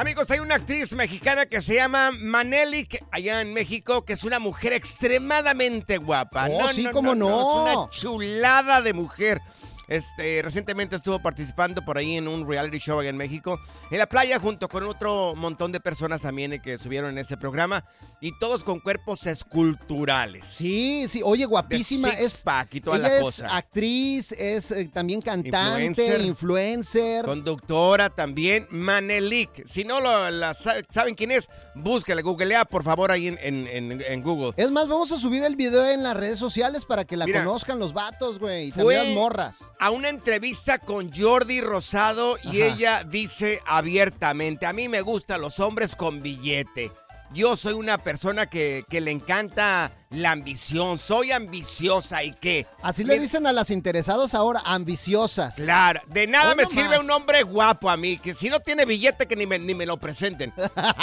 Amigos, hay una actriz mexicana que se llama Manelik allá en México, que es una mujer extremadamente guapa. Oh, sí, cómo no. Es una chulada de mujer. Este, recientemente estuvo participando por ahí en un reality show allá en México, en la playa, junto con otro montón de personas también eh, que subieron en ese programa, y todos con cuerpos esculturales. Sí, sí, oye, guapísima. Es, six-pack y toda ella la es cosa. actriz, es eh, también cantante, Influencer. influencer. Conductora también, Manelik. Si no lo, la sa- saben quién es, búsquela, googlea por favor ahí en, en- en- en Google. Es más, vamos a subir el video en las redes sociales para que la Mira. conozcan los vatos, güey. Y también morras. A una entrevista con Jordi Rosado y Ajá. ella dice abiertamente, a mí me gustan los hombres con billete. Yo soy una persona que, que le encanta la ambición, soy ambiciosa y qué. Así le Me- dicen a las interesados ahora, ambiciosas. Claro, de nada Oh, me sirve un hombre guapo a mí, que si no tiene billete que ni me, ni me lo presenten.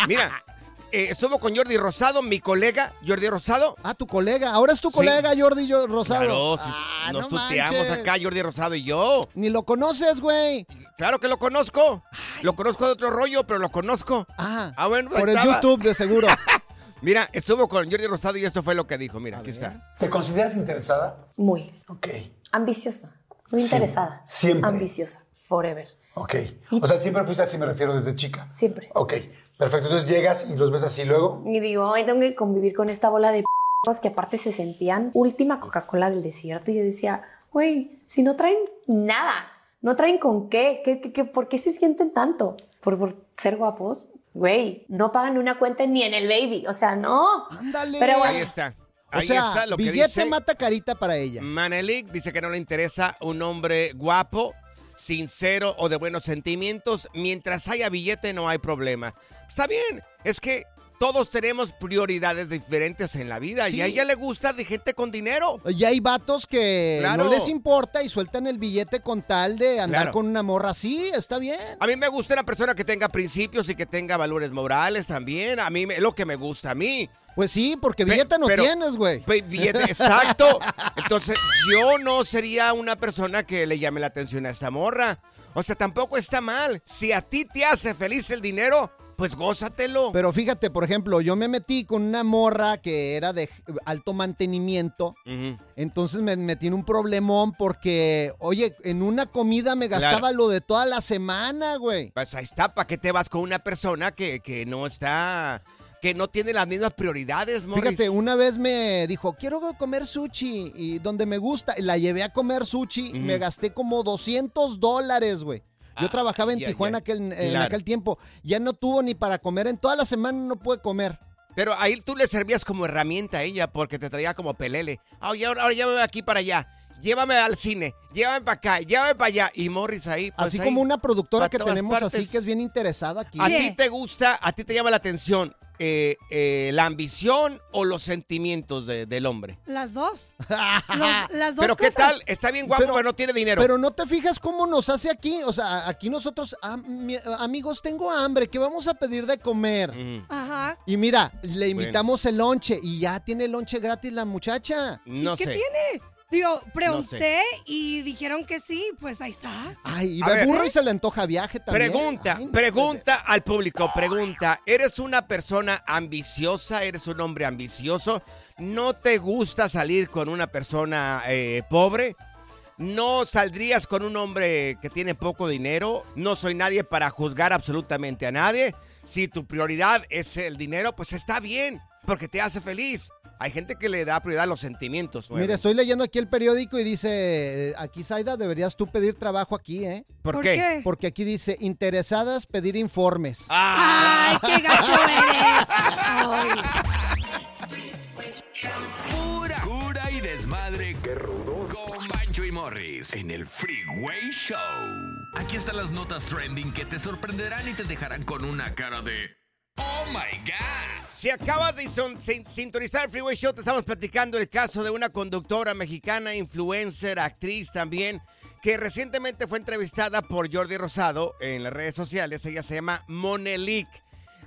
Mira, eh, estuvo con Jordi Rosado, mi colega Jordi Rosado. Ah, tu colega. Ahora es tu Sí. colega, Jordi yo- Rosado. Claro, si Ah, nos no tuteamos manches. acá Jordi Rosado y yo. Ni lo conoces, güey. Claro que lo conozco. Lo conozco de otro rollo, pero lo conozco. Ah, Ah, bueno, por el. YouTube, de seguro. Mira, estuvo con Jordi Rosado y esto fue lo que dijo. Mira, aquí está. ¿Te consideras interesada? Muy. Ok, Ambiciosa. Muy interesada. Siempre. Ambiciosa. Forever. ok. O sea, siempre fuiste así, me refiero desde chica. Siempre. Ok, perfecto. Entonces llegas y los ves así luego. Y digo, ay, tengo que convivir con esta bola de p***os que aparte se sentían última Coca-Cola del desierto. Y yo decía, güey, si no traen nada, no traen con qué, ¿Qué, qué, qué- por qué se sienten tanto? ¿Por, por ser guapos? Güey, no pagan una cuenta ni en el baby. O sea, no. Ándale. Pero bueno. Ahí está. O Ahí sea, está lo que billete dice. mata carita para ella. Manelik dice que no le interesa un hombre guapo, sincero o de buenos sentimientos. Mientras haya billete no hay problema. Está bien, es que todos tenemos prioridades diferentes en la vida Sí. y a ella le gusta de gente con dinero. Y hay vatos que Claro. no les importa y sueltan el billete con tal de andar Claro. con una morra así, está bien. A mí me gusta una persona que tenga principios y que tenga valores morales también. A mí es lo que me gusta a mí. Pues sí, porque Pe- billete no pero- tienes, güey. Billete, exacto. Entonces, yo no sería una persona que le llame la atención a esta morra. O sea, tampoco está mal. Si a ti te hace feliz el dinero, pues gózatelo. Pero fíjate, por ejemplo, yo me metí con una morra que era de alto mantenimiento. Ujú. Entonces me metí en un problemón porque, oye, en una comida me Claro. gastaba lo de toda la semana, güey. Pues ahí está, ¿para qué te vas con una persona que, que no está, que no tiene las mismas prioridades, Morris? Fíjate, una vez me dijo, quiero comer sushi y donde me gusta, la llevé a comer sushi, Ujú. me gasté como 200 dólares, güey. Yo Ah, trabajaba en ya, Tijuana ya. aquel- en Claro. aquel tiempo. Ya no tuvo ni para comer. En toda la semana no pude comer. Pero ahí tú le servías como herramienta a ella porque te traía como pelele. Ah, Oye, ahora, ahora llévame aquí para allá. Llévame al cine. Llévame para acá. Llévame para allá. Y Morris ahí. pues Así ahí, como una productora que tenemos así que es bien interesada aquí. ¿A ti te gusta, a ti te llama la atención eh, eh, la ambición o los sentimientos de- del hombre? Las dos. Los- las dos Pero ¿qué tal? Está bien guapo, pero, no tiene dinero. Pero no te fijas cómo nos hace aquí. O sea, aquí nosotros, ah, mi- amigos, tengo hambre. ¿Qué vamos a pedir de comer? Ajá. Y mira, le invitamos el lonche y ya tiene lonche gratis la muchacha. No ¿Qué sé. tiene? Digo, pregunté sé. y dijeron que sí, pues ahí está. Ay, y A burro y se le antoja viaje también. Pregunta, Ay, no pregunta al público, pregunta, ¿eres una persona ambiciosa? ¿Eres un hombre ambicioso? ¿No te gusta salir con una persona eh, pobre? ¿No saldrías con un hombre que tiene poco dinero? No soy nadie para juzgar absolutamente a nadie. Si tu prioridad es el dinero, pues está bien, porque te hace feliz. Hay gente que le da prioridad a los sentimientos. Mira, estoy leyendo aquí el periódico y dice, eh, aquí Zaida, deberías tú pedir trabajo aquí, ¿eh? ¿Por ¿Por qué? qué? Porque aquí dice, interesadas pedir informes. ¡Ay, qué gacho eres! Pura cura y desmadre. Qué rudos. Con Bancho y Morris en el Freeway Show. Aquí están las notas trending que te sorprenderán y te dejarán con una cara de. ¡Oh my God! Si acabas de sintonizar el Freeway Show, te estamos platicando el caso de una conductora mexicana, influencer, actriz también, que recientemente fue entrevistada por Jordi Rosado en las redes sociales. Ella se llama Monelic.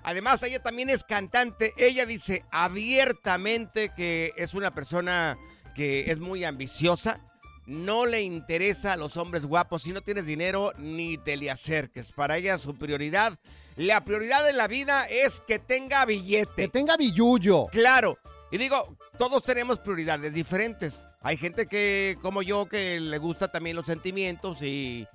Además, ella también es cantante. Ella dice abiertamente que es una persona que es muy ambiciosa. No le interesa a los hombres guapos. Si no tienes dinero, ni te le acerques. Para ella su prioridad, la prioridad en la vida es que tenga billete. Que tenga billuyo. Claro. Y digo, todos tenemos prioridades diferentes. Hay gente que, como yo, que le gusta también los sentimientos y...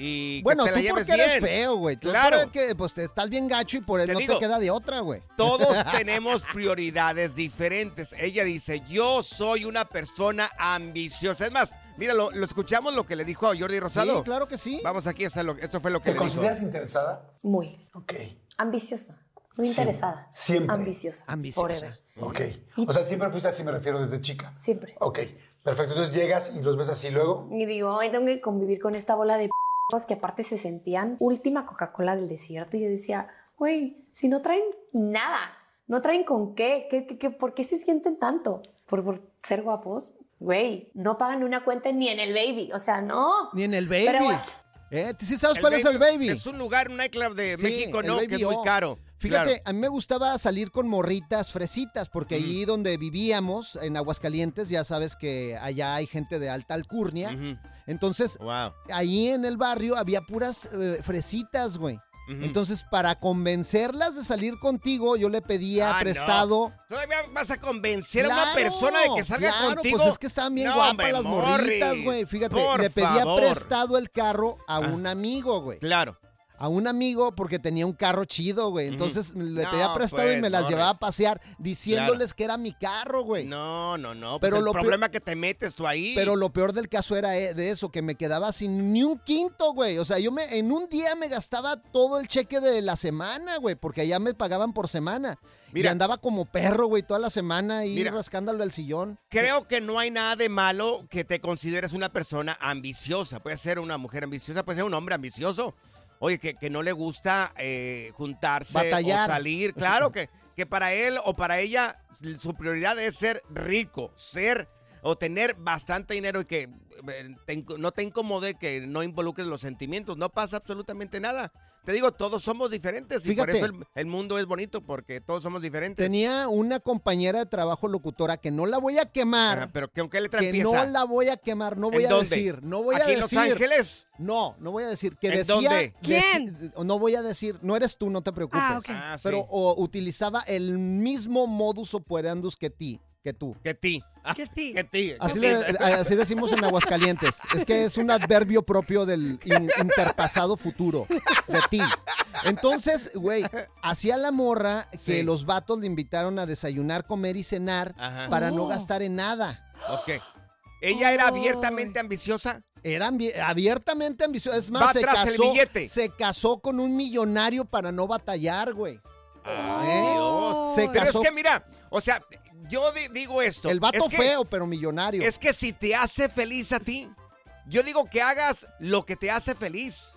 y Bueno, que te tú la lleves porque eres bien. feo, güey. Claro. porque, pues te estás bien gacho y por eso Te no digo, te queda de otra, güey. Todos tenemos prioridades diferentes. Ella dice, yo soy una persona ambiciosa. Es más, mira, lo, lo escuchamos lo que le dijo a Jordi Rosado. Sí, claro que sí. Vamos aquí, esto, lo- esto fue lo ¿Te que le dijo. consideras interesada? Muy. Ok. Ambiciosa. No Siempre. interesada. Siempre. Ambiciosa. Forever. Ok. O sea, siempre fuiste así, me refiero desde chica. Siempre. Ok. Perfecto. Entonces llegas y los ves así luego. Y digo, ay, tengo que convivir con esta bola de p***os que aparte se sentían última Coca-Cola del desierto. Y yo decía, güey, si no traen nada, no traen con qué, ¿Qué, qué, qué- por qué se sienten tanto? ¿Por, por ser guapos? Güey, no pagan una cuenta ni en el baby, o sea, no. Ni en el baby. Pero bueno. ¿Eh? ¿Sí sabes cuál es el baby? Es un lugar, un nightclub de Sí, México, ¿no? Que es muy caro. Fíjate, Claro. a mí me gustaba salir con morritas fresitas, porque allí donde vivíamos, en Aguascalientes, ya sabes que allá hay gente de alta alcurnia. Entonces, ahí en el barrio había puras eh, fresitas, güey. Entonces, para convencerlas de salir contigo, yo le pedía Ah, prestado. no. Todavía vas a convencer a una persona de que salga claro, contigo. Pues es que estaban bien No, guapas las morritas, güey. Fíjate, por le pedía favor. prestado el carro a un amigo, güey. Claro. A un amigo porque tenía un carro chido, güey. Entonces le No, pedía prestado y pues, me las llevaba a pasear diciéndoles que era mi carro, güey. No, no, no. Pero Pero lo el peor- problema que te metes tú ahí. Pero lo peor del caso era eh, de eso, que me quedaba sin ni un quinto, güey. O sea, yo me en un día me gastaba todo el cheque de la semana, güey, porque allá me pagaban por semana. y andaba como perro, güey, toda la semana ahí Mira. rascándolo al sillón. Creo que no hay nada de malo que te consideres una persona ambiciosa. Puede ser una mujer ambiciosa, puede ser un hombre ambicioso. Oye, que, que no le gusta eh, juntarse Batallar. o salir. Claro que, que para él o para ella su prioridad es ser rico, ser o tener bastante dinero y que eh, te no te incomode que no involucres los sentimientos. No pasa absolutamente nada. Te digo, todos somos diferentes y por Fíjate. eso el, el mundo es bonito porque todos somos diferentes. Tenía una compañera de trabajo locutora que no la voy a quemar. Ajá, pero que aunque letra que no la voy a quemar, no ¿En voy a dónde? decir, no voy ¿Aquí a en Los decir. Ángeles? No, no voy a decir. Que ¿En decía, dónde? deci- no voy a decir, no eres tú, no te preocupes. Ah. Ah, sí. Pero o, utilizaba el mismo modus operandus que ti, que tú. Que ti. ¿Qué ti? Que ti. Así, que le- ti. así decimos en Aguascalientes. Es que es un adverbio propio del in- interpasado futuro de ti. Entonces, güey, hacía la morra que Sí. los vatos le invitaron a desayunar, comer y cenar Ajá. para no Oh. gastar en nada. Ok. ¿Ella era abiertamente ambiciosa? Era abiertamente ambiciosa. Es más, Va se casó, billete. se casó con un millonario para no batallar, güey. Ay, Dios. Se Pero casó. es que mira, o sea, yo di- digo esto. El vato es que- feo, pero millonario. Es que si te hace feliz a ti, yo digo que hagas lo que te hace feliz.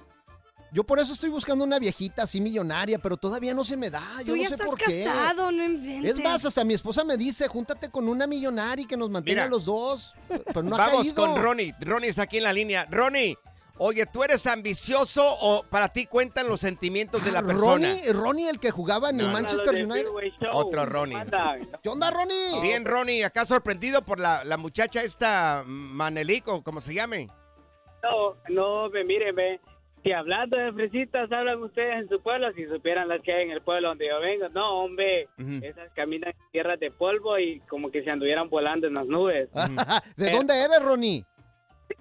Yo por eso estoy buscando una viejita así millonaria, pero todavía no se me da. Yo Tú no ya sé estás por qué. casado, no inventes. Es más, hasta mi esposa me dice, júntate con una millonaria y que nos mantenga Mira. los dos. Pero no ha Vamos caído. con Ronnie. Ronnie está aquí en la línea. Ronnie, oye, ¿tú eres ambicioso o para ti cuentan los sentimientos de la persona? Ronnie, Ronnie, el que jugaba en el No, no. Manchester United. Otro Ronnie. ¿Qué onda, Ronnie? Bien, Ronnie, acá sorprendido por la, la muchacha esta Manelico, como se llame. No, no, ve, mire, ve. Si hablando de fresitas hablan ustedes en su pueblo, si supieran las que hay en el pueblo donde yo vengo, no, hombre, esas caminan en tierras de polvo y como que se anduvieran volando en las nubes. ¿De dónde eres, Ronnie?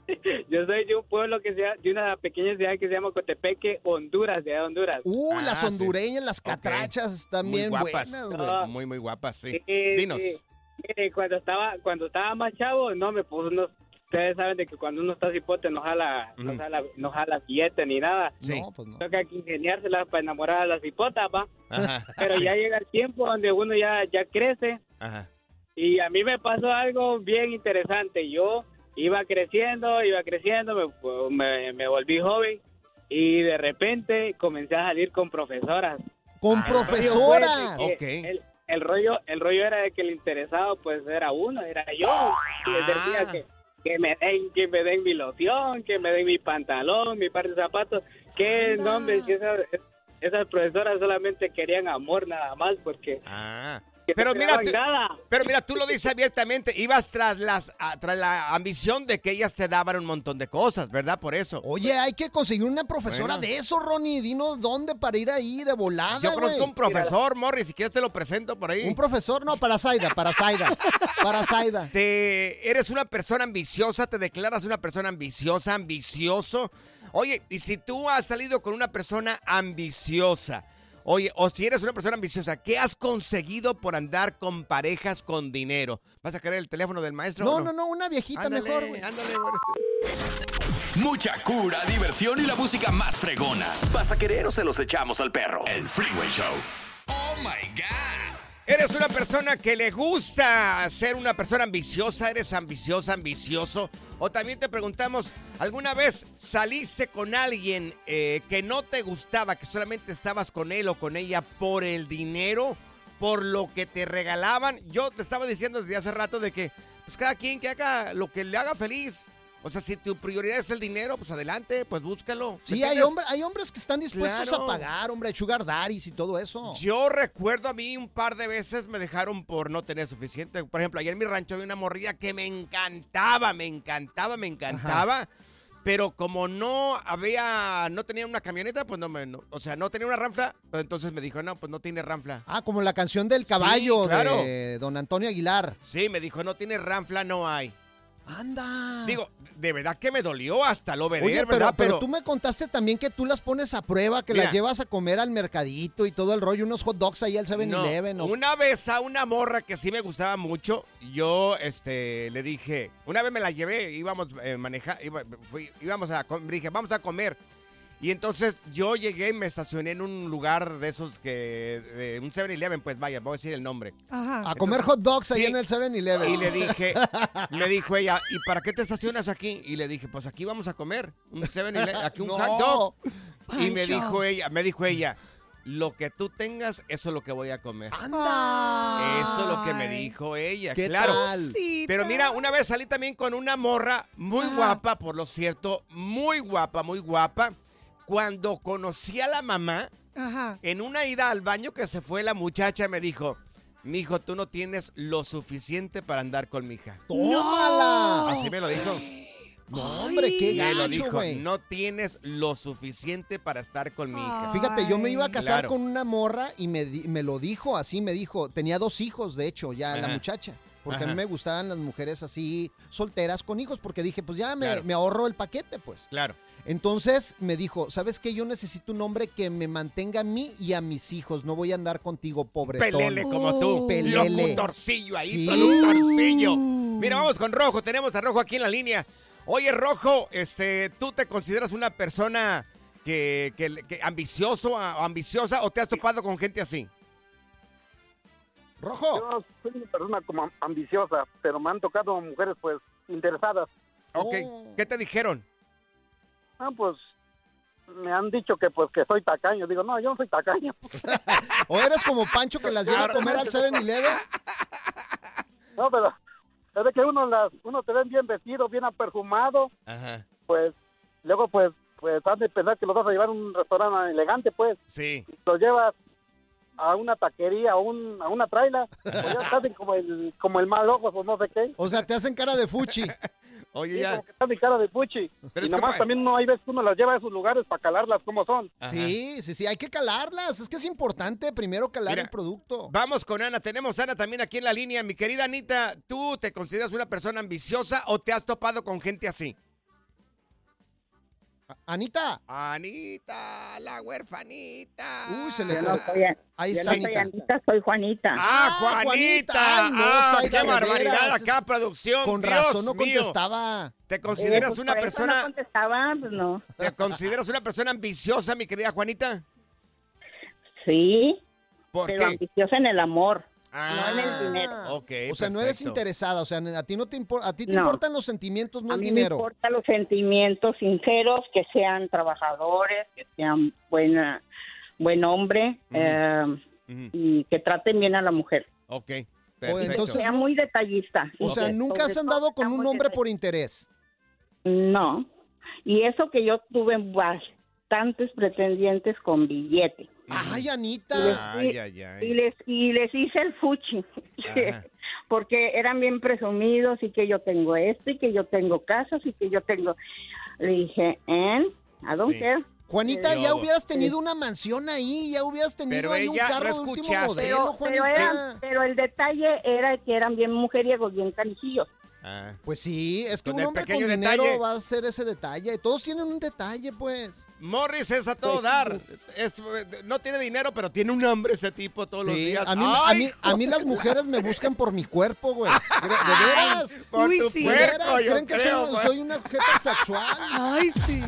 Yo soy de un pueblo que sea, de una pequeña ciudad que se llama Cotepeque, Honduras, de Honduras. Uh, Ah, las hondureñas, las catrachas también Muy guapas. buenas. Muy, muy guapas, sí. Sí, Dinos. sí. Mire, cuando estaba, cuando estaba más chavo, no me puso unos, ustedes saben de que cuando uno está cipote no jala, no Ujú. jala, no jala billete ni nada. Sí. No, pues no. Toca que ingeniárselas para enamorar a las cipotas, va. Pero ya llega el tiempo donde uno ya, ya crece Ajá. y a mí me pasó algo bien interesante. Yo iba creciendo, iba creciendo, me, me, me volví joven y de repente comencé a salir con profesoras. Con fue profesoras. que El, el rollo el rollo era de que el interesado pues era uno, era yo. Y les decía que, que me den que me den mi loción, que me den mi pantalón, mi par de zapatos, que no hombre, que esas, esas profesoras solamente querían amor nada más porque Ah. Que Pero mira, te tú- pero mira, tú lo dices abiertamente, ibas tras las a- tras la ambición de que ellas te daban un montón de cosas, ¿verdad? Por eso. Oye, hay que conseguir una profesora Bueno. de eso, Ronnie. Dinos dónde para ir ahí de volada, Yo conozco un profesor, Morris, si quieres te lo presento por ahí. Un profesor, no, para Zaida, para Zaida. Para Zaida. Te, eres una persona ambiciosa, te declaras una persona ambiciosa, ambicioso. Oye, y si tú has salido con una persona ambiciosa, oye, o si eres una persona ambiciosa, ¿qué has conseguido por andar con parejas con dinero? ¿Vas a querer el teléfono del maestro? No, o no, no, una viejita Ándale, mejor, güey. ándale, güey. Mucha cura, diversión y la música más fregona. ¿Vas a querer o se los echamos al perro? El Freeway Show. Oh my God. Eres una persona que le gusta ser una persona ambiciosa, eres ambiciosa, ambicioso. O también te preguntamos, ¿alguna vez saliste con alguien eh, que no te gustaba, que solamente estabas con él o con ella por el dinero, por lo que te regalaban? Yo te estaba diciendo desde hace rato de que, pues cada quien que haga lo que le haga feliz. O sea, si tu prioridad es el dinero, pues adelante, pues búscalo. ¿Me Sí, hay, hombre- hay hombres que están dispuestos Claro. a pagar, hombre, sugar daddies y todo eso. Yo recuerdo a mí un par de veces me dejaron por no tener suficiente. Por ejemplo, ayer en mi rancho había una morrilla que me encantaba, me encantaba, me encantaba. Pero como no había, no tenía una camioneta, pues no me, no- o sea, no tenía una ranfla, pues entonces me dijo, no, pues no tiene ranfla. Ah, como la canción del caballo Sí, claro. de don Antonio Aguilar. Sí, me dijo, no tiene ranfla, no hay. Anda. Digo, de verdad que me dolió hasta lo pero, ¿verdad? pero tú me contaste también que tú las pones a prueba, que Mira. las llevas a comer al mercadito y todo el rollo, unos hot dogs ahí al 7-Eleven. No, o- Una vez a una morra que sí me gustaba mucho, yo este, le dije, una vez me la llevé, íbamos eh, maneja- iba- fui- íbamos a, dije, vamos a comer. Y entonces yo llegué y me estacioné en un lugar de esos que, de un 7-Eleven, pues vaya, voy a decir el nombre. Ajá. A comer hot dogs ahí Sí. en el 7-Eleven. Y le dije, me dijo ella, ¿y para qué te estacionas aquí? Y le dije, pues aquí vamos a comer, un 7-Eleven, aquí un No. hot dog. Y me dijo ella, me dijo ella, lo que tú tengas, eso es lo que voy a comer. ¡Anda! Eso es lo que me dijo ella, ¿Qué claro. tal? Pero mira, una vez salí también con una morra muy Ajá. guapa, por lo cierto, muy guapa, muy guapa. Cuando conocí a la mamá, Ajá. en una ida al baño que se fue la muchacha me dijo, mijo, tú no tienes lo suficiente para andar con mi hija. ¡Tómala! Así me lo dijo. No, hombre, qué Me lo gacho, dijo, no tienes lo suficiente para estar con mi hija. Fíjate, yo me iba a casar Claro. con una morra y me, me lo dijo así, me dijo, tenía dos hijos, de hecho, ya la muchacha. Porque a mí me gustaban las mujeres así, solteras con hijos, porque dije, pues ya me, Claro. me ahorro el paquete, pues. Claro. Entonces me dijo, ¿sabes qué? Yo necesito un hombre que me mantenga a mí y a mis hijos. No voy a andar contigo, pobretón. Pelele como tú. Pelele. Locutorcillo ahí, Sí. productorcillo. Mira, vamos con Rojo. Tenemos a Rojo aquí en la línea. Oye, Rojo, este, ¿tú te consideras una persona que, que- que ambicioso o ambiciosa o te has topado con gente así? Rojo. Yo soy una persona como am- ambiciosa, pero me han tocado mujeres pues interesadas. Ok, ¿qué te dijeron? Ah, pues me han dicho que pues que soy tacaño. Digo, no, yo no soy tacaño. ¿O eres como Pancho que las lleva a comer al 7-Eleven? No, pero es de que uno las uno te ven bien vestido, bien perfumado, Ajá. pues luego pues pues has de pensar que los vas a llevar a un restaurante elegante, pues. Sí. Los llevas a una taquería, a, un, a una traila, pues ya te hacen como el, como el mal ojo, pues no sé qué. O sea, te hacen cara de fuchi. Oye, Sí, como que está mi cara de puchi. Pero y es que nomás pa- también no hay veces que uno las lleva a esos lugares para calarlas como son. Sí, sí, sí, hay que calarlas. Es que es importante primero calar Mira, el producto. Vamos con Ana. Tenemos a Ana también aquí en la línea. Mi querida Anita, ¿tú te consideras una persona ambiciosa o te has topado con gente así? Anita. Anita, la huerfanita. Uy, se le Yo no soy, Ahí yo está no soy Anita. Anita, soy Juanita. ¡Ah, Juanita! Ay, no, ¡Ah, qué de barbaridad veras. acá, producción! Con Dios razón no mío. contestaba. ¿Te consideras Eh, pues, una por eso persona... No contestaba, pues no. ¿Te consideras una persona ambiciosa, mi querida Juanita? Sí. ¿Por pero qué? ambiciosa en el amor, Ah, no en el dinero. Ok, o sea, no eres interesada, o sea, a ti no te impor- a ti te No. importan los sentimientos, no A el mí dinero. me importan los sentimientos sinceros, que sean trabajadores, que sean buena, buen hombre eh, y que traten bien a la mujer. Ok, perfecto. entonces sea no- muy detallista. O sea, nunca has andado con sea un hombre por interés. No. Y eso que yo tuve bastantes pretendientes con billete. Ay, Anita. Ay, ay, ay. Y les, y les hice el fuchi. Porque eran bien presumidos y que yo tengo esto y que yo tengo casas y que yo tengo... Le dije, ¿eh? ¿A dónde? Sí. Juanita, Sí. ya hubieras Sí. tenido una mansión ahí, ya hubieras tenido Pero ahí un carro no de último escuchaste. modelo, Pero, pero, eran- pero el detalle era que eran bien mujeriegos, bien carijillos. Ah. Pues sí, es que Con un hombre con dinero detalle. va a hacer ese detalle. Todos tienen un detalle, pues. Morris es a todo dar. Es- no tiene dinero, pero tiene un hambre ese tipo todos los días. a mí, a, ¡Ay, mí, a mí las mujeres me buscan por mi cuerpo, güey. De veras. Por Uy, tu sí. Yo creen que creo, soy, güey. soy un objeto sexual. Ay, sí.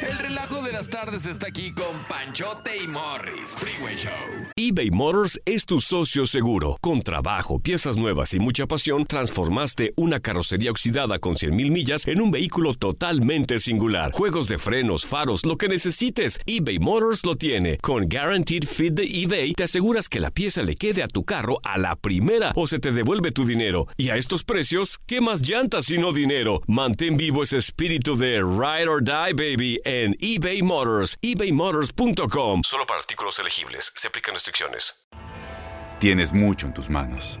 El relajo de las tardes está aquí con Panchote y Morris. Freeway Show. eBay Motors es tu socio seguro. Con trabajo, piezas nuevas y mucha pasión, transformaste una carrocería oxidada con 100.000 millas en un vehículo totalmente singular. Juegos de frenos, faros, lo que necesites, eBay Motors lo tiene. Con Guaranteed Fit de eBay, te aseguras que la pieza le quede a tu carro a la primera o se te devuelve tu dinero. Y a estos precios, ¿qué más llantas sino dinero? Mantén vivo ese espíritu de Ride or Die, baby, en eBay Motors. ebaymotors.com. Solo para artículos elegibles. Se aplican restricciones. Tienes mucho en tus manos.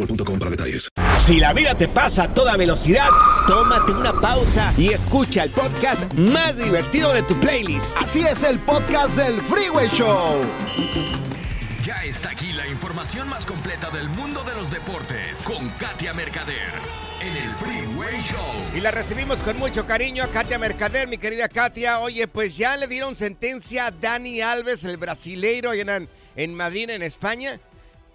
boostmobile.com para detalles. Si la vida te pasa a toda velocidad, tómate una pausa y escucha el podcast más divertido de tu playlist. Así es el podcast del Freeway Show. Ya está aquí la información más completa del mundo de los deportes con Katia Mercader en el Freeway Show. Y la recibimos con mucho cariño a Katia Mercader, mi querida Katia. Oye, pues ya le dieron sentencia a Dani Alves, el brasileiro, en Madrid, en España.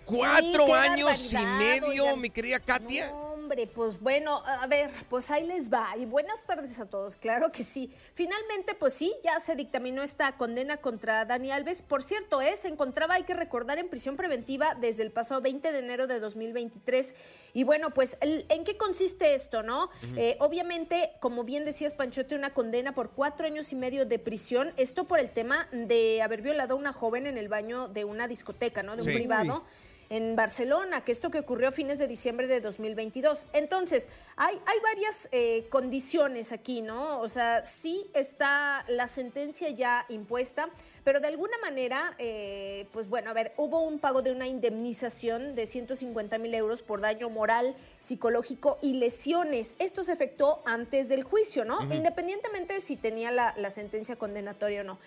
Cuatro años y medio, oigan. mi querida Katia. No, hombre, pues bueno, a ver, pues ahí les va. Y buenas tardes a todos, claro que sí. Finalmente, pues sí, ya se dictaminó esta condena contra Dani Alves. Por cierto, ¿eh? se encontraba, hay que recordar, en prisión preventiva desde el pasado 20 de enero de 2023. Y bueno, pues, el- ¿en qué consiste esto, no? Eh, obviamente, como bien decías, Panchote, una condena por cuatro años y medio de prisión. Esto por el tema de haber violado a una joven en el baño de una discoteca, ¿no? De un Sí. privado. En Barcelona, que esto que ocurrió a fines de diciembre de 2022. Entonces, hay, hay varias eh, condiciones aquí, ¿no? O sea, sí está la sentencia ya impuesta, pero de alguna manera, eh, pues bueno, a ver, hubo un pago de una indemnización de 150 mil euros por daño moral, psicológico y lesiones. Esto se efectuó antes del juicio, ¿no? Independientemente de si tenía la, la sentencia condenatoria o no.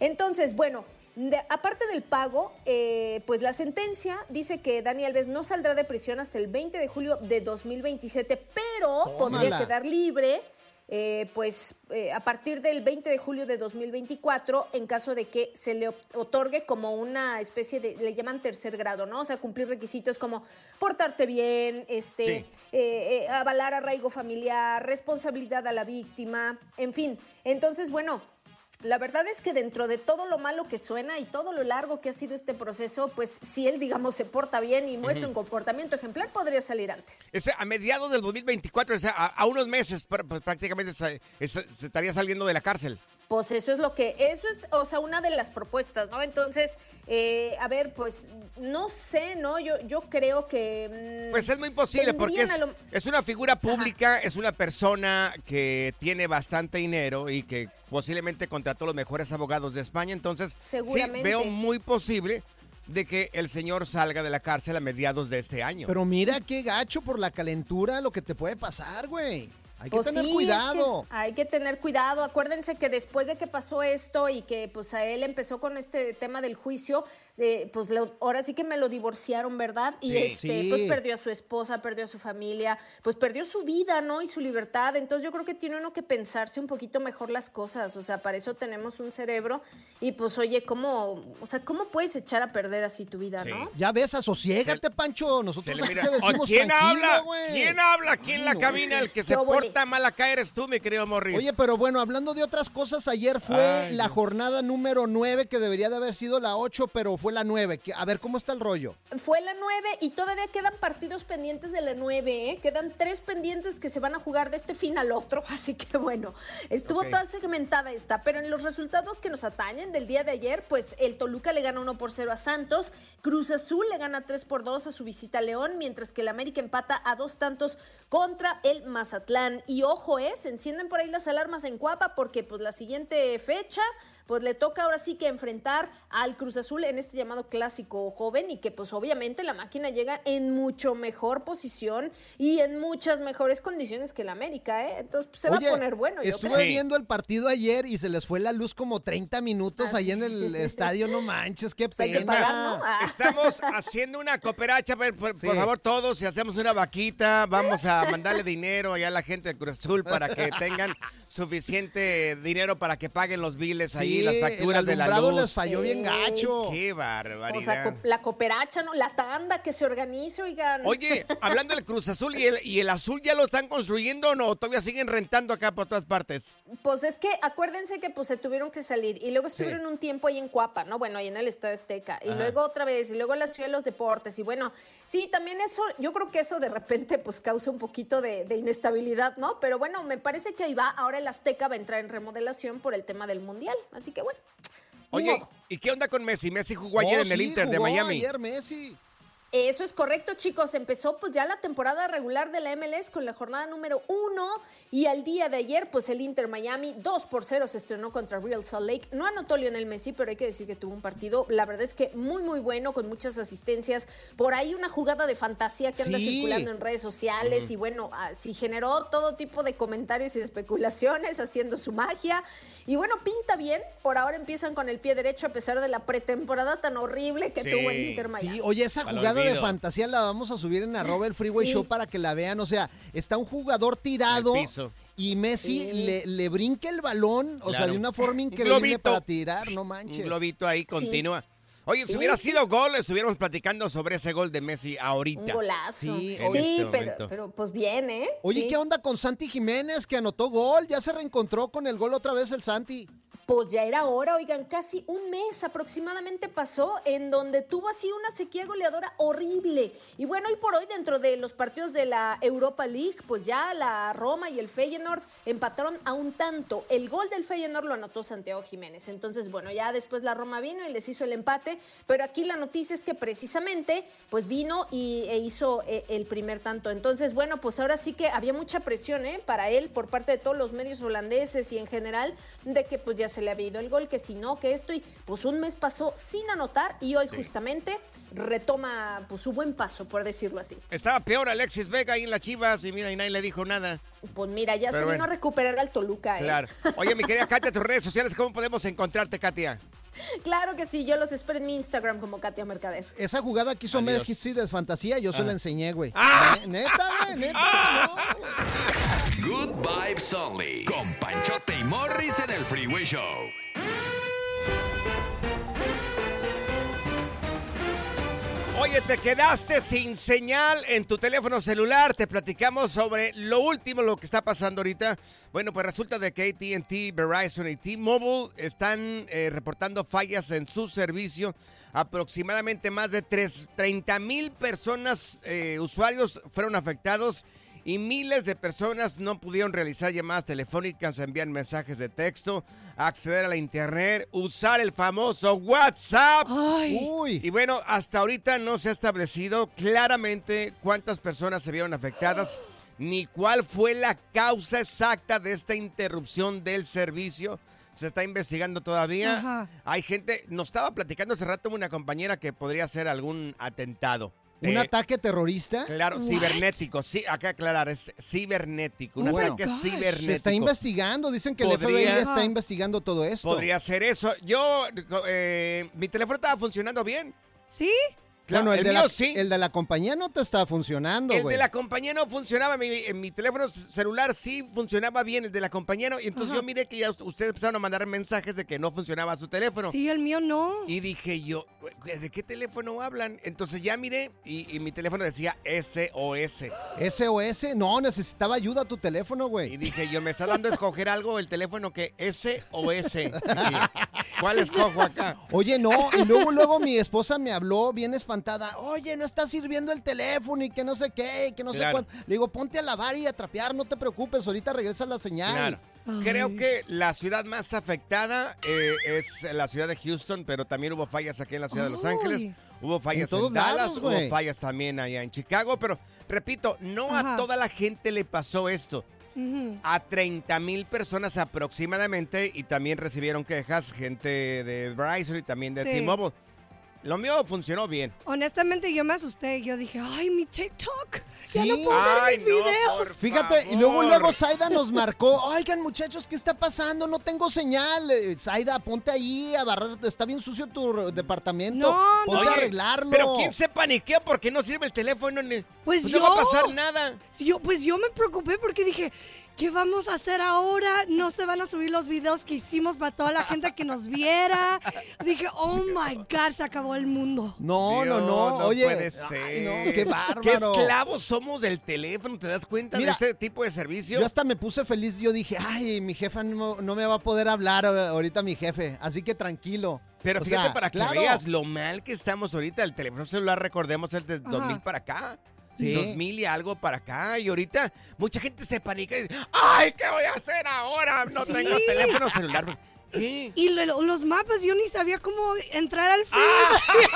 Entonces, bueno, de- aparte del pago, eh, pues la sentencia dice que Dani Alves no saldrá de prisión hasta el 20 de julio de 2027, pero podría quedar libre. eh, pues eh, a partir del 20 de julio de 2024, en caso de que se le otorgue como una especie de, le llaman tercer grado, ¿no? O sea, cumplir requisitos como portarte bien, este, Sí. eh, avalar arraigo familiar, responsabilidad a la víctima, en fin. Entonces, bueno, la verdad es que dentro de todo lo malo que suena y todo lo largo que ha sido este proceso, pues si él, digamos, se porta bien y muestra un comportamiento ejemplar, podría salir antes. Ese, a mediados del 2024, o sea, a, a unos meses pr- pues, prácticamente se estaría saliendo de la cárcel. Pues eso es lo que, eso es, o sea, una de las propuestas, ¿no? Entonces, eh, a ver, pues no sé, ¿no? Yo, yo creo que... mm, Pues es muy posible porque es, lo- es una figura pública, es una persona que tiene bastante dinero y que posiblemente contrató los mejores abogados de España. Entonces, Seguramente. sí veo muy posible de que el señor salga de la cárcel a mediados de este año. Pero mira qué gacho por la calentura lo que te puede pasar, güey. Hay que Pues tener sí, es cuidado. que hay que tener cuidado. Acuérdense que después de que pasó esto y que pues a él empezó con este tema del juicio, eh, pues lo- ahora sí que me lo divorciaron, ¿verdad? Y Sí. este, Sí. pues perdió a su esposa, perdió a su familia, pues perdió su vida, ¿no? Y su libertad. Entonces yo creo que tiene uno que pensarse un poquito mejor las cosas. O sea, para eso tenemos un cerebro. Y pues, oye, ¿cómo, o sea, cómo puedes echar a perder así tu vida, no? Ya ves, asosiégate, Pancho. Se Nosotros le aquí mira- te decimos ¿O ¿Quién habla? ¿Quién habla aquí en la Ay, no. cabina? El que se Qué óvole. porta mal acá eres tú, mi querido Morris. Oye, pero bueno, hablando de otras cosas, ayer fue Ay, la Dios. jornada número 9, que debería de haber sido la 8, pero fue la 9. Que- A ver, ¿cómo está el rollo? Fue la 9 y todavía quedan partidos pendientes de la 9, ¿eh? Quedan tres pendientes que se van a jugar de este fin al otro, así que bueno, estuvo Ok. toda segmentada esta, pero en los resultados que nos atañen del día de ayer, pues el Toluca le gana 1 por 0 a Santos, Cruz Azul le gana 3 por 2 a su visita a León, mientras que el América empata a dos tantos contra el Mazatlán. Y ojo, ¿eh? Se encienden por ahí las alarmas en Cuapa porque pues la siguiente fecha pues le toca ahora sí que enfrentar al Cruz Azul en este llamado clásico joven y que pues obviamente la máquina llega en mucho mejor posición y en muchas mejores condiciones que el América, ¿eh? Entonces pues, se Oye, va a poner bueno. yo Estuve creo. viendo el partido ayer y se les fue la luz como 30 minutos Ah, ahí sí. en el estadio. No manches, qué que pena. pagar, ¿no? Ah. Estamos haciendo una cooperacha, por, por- Sí. por favor, todos, si hacemos una vaquita, vamos a mandarle dinero allá a la gente de Cruz Azul para que tengan suficiente dinero para que paguen los biles ahí, Sí, las facturas el de la luz. les falló bien gacho. Qué O barbaridad. sea, co- la cooperacha, ¿no? La tanda que se organice, oigan. Oye, hablando del Cruz Azul y el, y el azul, ¿ya lo están construyendo o no? ¿Todavía siguen rentando acá por todas partes? Pues es que acuérdense que pues se tuvieron que salir y luego estuvieron un tiempo ahí en Cuapa, ¿no? Bueno, ahí en el Estadio Azteca y Ajá. luego otra vez y luego la Ciudad de los Deportes y bueno, sí, también eso, yo creo que eso de repente pues causa un poquito de, de inestabilidad, ¿no? Pero bueno, me parece que ahí va, ahora el Azteca va a entrar en remodelación por el tema del Mundial, así que bueno. Oye. ¿y qué onda con Messi? Messi jugó ayer Oh, en el sí, Inter de Miami. ayer Messi. Eso es correcto, chicos. Empezó pues ya la temporada regular de la MLS con la jornada número uno y al día de ayer pues el Inter Miami 2 por 0 se estrenó contra Real Salt Lake. No anotó Lionel Messi, pero hay que decir que tuvo un partido, la verdad es que muy muy bueno con muchas asistencias. Por ahí una jugada de fantasía que anda Sí. circulando en redes sociales y bueno, así generó todo tipo de comentarios y especulaciones haciendo su magia. Y bueno, pinta bien. Por ahora empiezan con el pie derecho a pesar de la pretemporada tan horrible que Sí. tuvo el Inter Miami. Sí, oye, esa jugada de fantasía la vamos a subir en arroba el Freeway Sí. Show para que la vean. O sea, está un jugador tirado y Messi Sí. le, le brinca el balón, o sea, de una forma Un increíble para tirar, no Un manches. globito ahí continúa. Oye, si hubiera sí. sido gol, estuviéramos platicando sobre ese gol de Messi ahorita. Un golazo. Sí, este pero, pero pues bien, ¿eh? Oye, Sí. ¿qué onda con Santi Jiménez que anotó gol? Ya se reencontró con el gol otra vez el Santi. Pues ya era hora, oigan, casi un mes aproximadamente pasó en donde tuvo así una sequía goleadora horrible. Y bueno, hoy por hoy dentro de los partidos de la Europa League, pues ya la Roma y el Feyenoord empataron a un tanto. El gol del Feyenoord lo anotó Santiago Jiménez. Entonces, bueno, ya después la Roma vino y les hizo el empate, pero aquí la noticia es que precisamente pues vino y, e hizo eh, el primer tanto. Entonces, bueno, pues ahora sí que había mucha presión ¿eh? para él por parte de todos los medios holandeses y en general de que pues ya se le había ido el gol, que si no, que esto, y pues un mes pasó sin anotar y hoy justamente retoma pues su buen paso, por decirlo así. Estaba peor Alexis Vega ahí en las Chivas y mira, y nadie le dijo nada. Pues mira, ya Pero se vino a recuperar al Toluca, ¿eh? Claro. Oye, mi querida Katia, tus redes sociales, ¿cómo podemos encontrarte, Katia? Claro que sí, yo los espero en mi Instagram como Katia Mercader. Esa jugada que hizo Adiós. Messi de fantasía, yo se Ah. la enseñé, güey. ¡Ah! Ne- Neta, güey, neta. Good Vibes Only. Con Panchote y Morris en el Freeway Show. Oye, te quedaste sin señal en tu teléfono celular. Te platicamos sobre lo último, lo que está pasando ahorita. Bueno, pues resulta de que AT&T, Verizon y T-Mobile están eh, reportando fallas en su servicio. Aproximadamente más de 3, 30 mil personas, eh, usuarios, fueron afectados y miles de personas no pudieron realizar llamadas telefónicas, enviar mensajes de texto, acceder a la internet, usar el famoso WhatsApp. Uy. Y bueno, hasta ahorita no se ha establecido claramente cuántas personas se vieron afectadas ni cuál fue la causa exacta de esta interrupción del servicio. Se está investigando todavía. Ajá. Hay gente, nos estaba platicando hace rato una compañera que podría ser algún atentado. ¿Un Eh, ataque terrorista? Claro, What? cibernético. Sí, acá aclarar, es cibernético. Un Oh ataque gosh. cibernético. Se está investigando, dicen que el FBI está investigando todo esto. Podría ser eso. Yo, eh, mi teléfono estaba funcionando bien. ¿Sí? Claro, bueno, el, el de mío la, sí. el de la compañía no te está funcionando, El de la compañía no funcionaba, mi, en mi teléfono celular sí funcionaba bien, el de la compañía no. Y entonces Ajá. yo miré que ya ustedes empezaron a mandar mensajes de que no funcionaba su teléfono. Sí, el mío no. Y dije yo, ¿de qué teléfono hablan? Entonces ya miré y, y mi teléfono decía SOS. SOS, no, necesitaba ayuda tu teléfono, güey. Y dije yo, me está dando a escoger algo el teléfono que SOS. ¿Cuál escojo acá? Oye, no, y luego, luego mi esposa me habló bien espantada. Oye, no está sirviendo el teléfono y que no sé qué, y que no sé cuánto. Le digo, ponte a lavar y a trapear, no te preocupes, ahorita regresa la señal. Claro. Creo que la ciudad más afectada eh, es la ciudad de Houston, pero también hubo fallas aquí en la ciudad de Los. Ángeles. Hubo fallas En Dallas, lados, hubo fallas también allá en Chicago, pero repito, no Ajá. a toda la gente le pasó esto. A 30 mil personas aproximadamente y también recibieron quejas gente de Verizon y también de Sí. T-Mobile. Lo mío funcionó bien. Honestamente, yo me asusté. Yo dije, ay, mi TikTok. Ya Sí. no puedo Ay, ver mis no, videos. Fíjate, y luego, luego Zaida nos marcó. Oigan, muchachos, ¿qué está pasando? No tengo señal. Eh, Zaida, ponte ahí a barrer. Está bien sucio tu departamento. No, ponte no. a arreglarlo. Pero ¿quién se paniquea porque no sirve el teléfono? Ni- Pues no yo. va a pasar nada. Sí, Yo, pues yo me preocupé porque dije, ¿qué vamos a hacer ahora? No se van a subir los videos que hicimos para toda la gente que nos viera. Dije, oh my God, se acabó el mundo. No, no, Dios, no. Oye, puede ay, ser. no, qué bárbaro. Qué esclavos somos del teléfono, ¿te das cuenta Mira, de este tipo de servicio? Yo hasta me puse feliz. Yo dije, ay, mi jefa no, no me va a poder hablar ahorita, mi jefe. Así que tranquilo. Pero O fíjate sea, para que claro. veas lo mal que estamos ahorita. El teléfono celular, recordemos, es de 2000 para acá. Sí. 2000 y algo para acá. Y ahorita mucha gente se panica y dice, ¡ay, qué voy a hacer ahora! No Sí. tengo teléfono celular. ¿Qué? Y lo- los mapas, yo ni sabía cómo entrar al Ah, Facebook.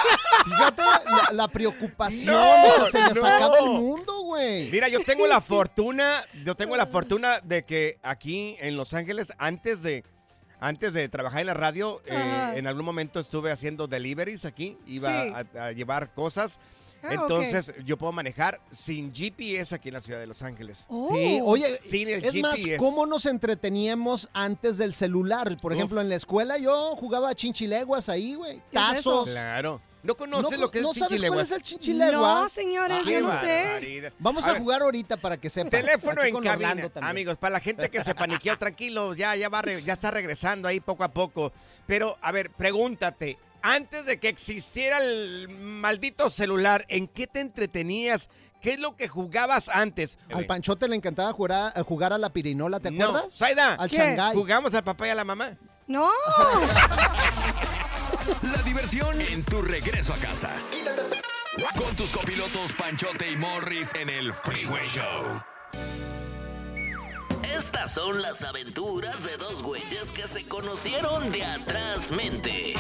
Fíjate la, la preocupación. No, o sea, se les no. acaba el mundo, güey. Mira, yo tengo la fortuna, yo tengo la fortuna de que aquí en Los Ángeles, antes de, antes de trabajar en la radio, eh, en algún momento estuve haciendo deliveries aquí, iba Sí. a, a llevar cosas. Ah, Entonces yo puedo manejar sin GPS aquí en la ciudad de Los Ángeles. Oh. Sí, oye, Sin el es más, GPS. ¿cómo nos entreteníamos antes del celular? Por Uf. ejemplo, en la escuela yo jugaba chinchileguas ahí, güey. Tazos. Claro. ¿No conoces No, lo que es ¿no sabes cuál chinchileguas? es el chinchilegua? No, señores, Qué yo no sé. Vamos A a, ver, jugar ahorita para que sepan. Teléfono Aquí en cabina. Amigos, para la gente que se paniqueó, tranquilo, ya, ya, va, ya está regresando ahí poco a poco. Pero, a ver, pregúntate, antes de que existiera el maldito celular, ¿en qué te entretenías? ¿Qué es lo que jugabas antes? Al Panchote le encantaba jugar a, jugar a la pirinola, ¿te No, acuerdas? Saida, Al ¿Qué? ¿jugamos al papá y a la mamá? No. La diversión en tu regreso a casa. Con tus copilotos Panchote y Morris en el Freeway Show. Estas son las aventuras de dos güeyes que se conocieron de atrás mente.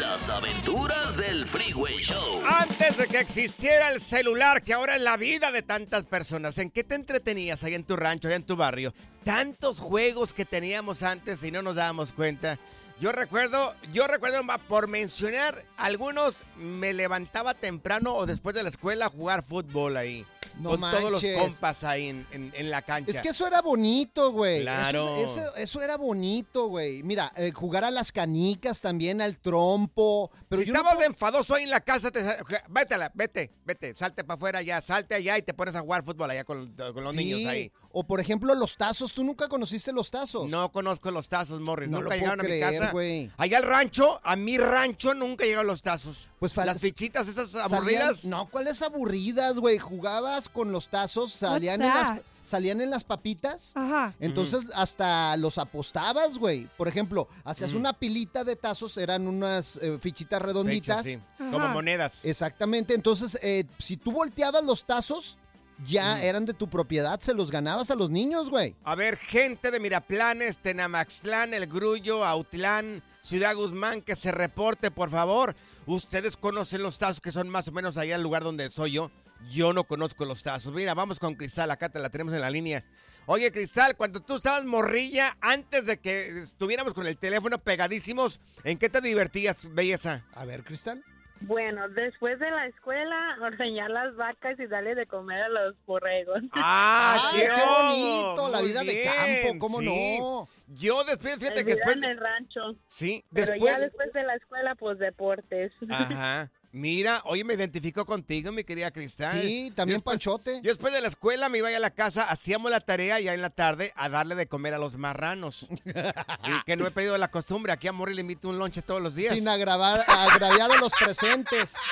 Las aventuras del Freeway Show. Antes de que existiera el celular, que ahora es la vida de tantas personas, ¿en qué te entretenías ahí en tu rancho, allá en tu barrio? Tantos juegos que teníamos antes y no nos dábamos cuenta. Yo recuerdo, yo recuerdo por mencionar algunos, me levantaba temprano o después de la escuela a jugar fútbol ahí. No con todos los compas ahí en, en- en la cancha. Es que eso era bonito, güey. Claro. Eso, eso- eso era bonito, güey. Mira, eh, jugar a las canicas también, al trompo. Pero si no estabas puedo- enfadoso ahí en la casa, te, vete, vete, vete, salte para afuera ya, salte allá y te pones a jugar fútbol allá con, con los Sí, niños ahí. O por ejemplo, los tazos. ¿Tú nunca conociste los tazos? No conozco los tazos, Morris. No nunca lo puedo llegaron a mi casa. Allá al rancho, a mi rancho nunca llegaron los tazos. Pues fal- Las fichitas esas Salían- aburridas. no, ¿cuáles aburridas, güey? Jugabas con los tazos, salían en, las? Salían en las papitas. Ajá. Entonces hasta los apostabas, güey. Por ejemplo, hacías Mm. una pilita de tazos, eran unas eh, fichitas redonditas. Sí, como monedas. Exactamente. Entonces, eh, si tú volteabas los tazos, ya eran de tu propiedad, se los ganabas a los niños, güey. A ver, gente de Miraplanes, Tenamaxtlán, El Grullo, Autlán, Ciudad Guzmán, que se reporte, por favor. Ustedes conocen los tazos que son más o menos allá el lugar donde soy yo. Yo no conozco los tazos. Mira, vamos con Cristal, acá te la tenemos en la línea. Oye, Cristal, cuando tú estabas morrilla, antes de que estuviéramos con el teléfono pegadísimos, ¿en qué te divertías, belleza? A ver, Cristal. Bueno, después de la escuela, ordeñar las vacas y darle de comer a los borregos. ¡Ah, Ay, qué, qué bonito! La vida de campo, ¿cómo sí. no? Yo después, fíjate El que después... en el rancho. Sí, Pero después... ya después de la escuela, pues deportes. Ajá. Mira, oye, me identificó contigo, mi querida Cristal. Sí, también Después- Panchote. Yo después de la escuela me iba a la casa, hacíamos la tarea ya en la tarde a darle de comer a los marranos. y que no he pedido la costumbre, aquí a Morri le invito un lonche todos los días. Sin agravar, agraviar a los presentes.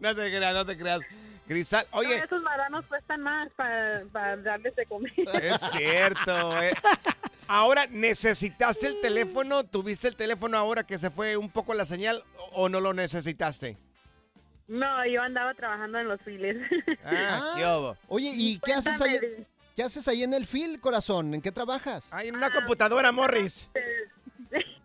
No te creas, no te creas. Cristal, oye, No, esos maranos cuestan más para, para darles de comer. es cierto. eh. Ahora, ¿necesitaste el teléfono? ¿Tuviste el teléfono ahora que se fue un poco la señal o no lo necesitaste? No, yo andaba trabajando en los files. Ah, qué hubo. Oye, ¿y qué haces ahí? ¿Qué haces ahí en el fil, corazón? ¿En qué trabajas? Hay en una computadora, Morris.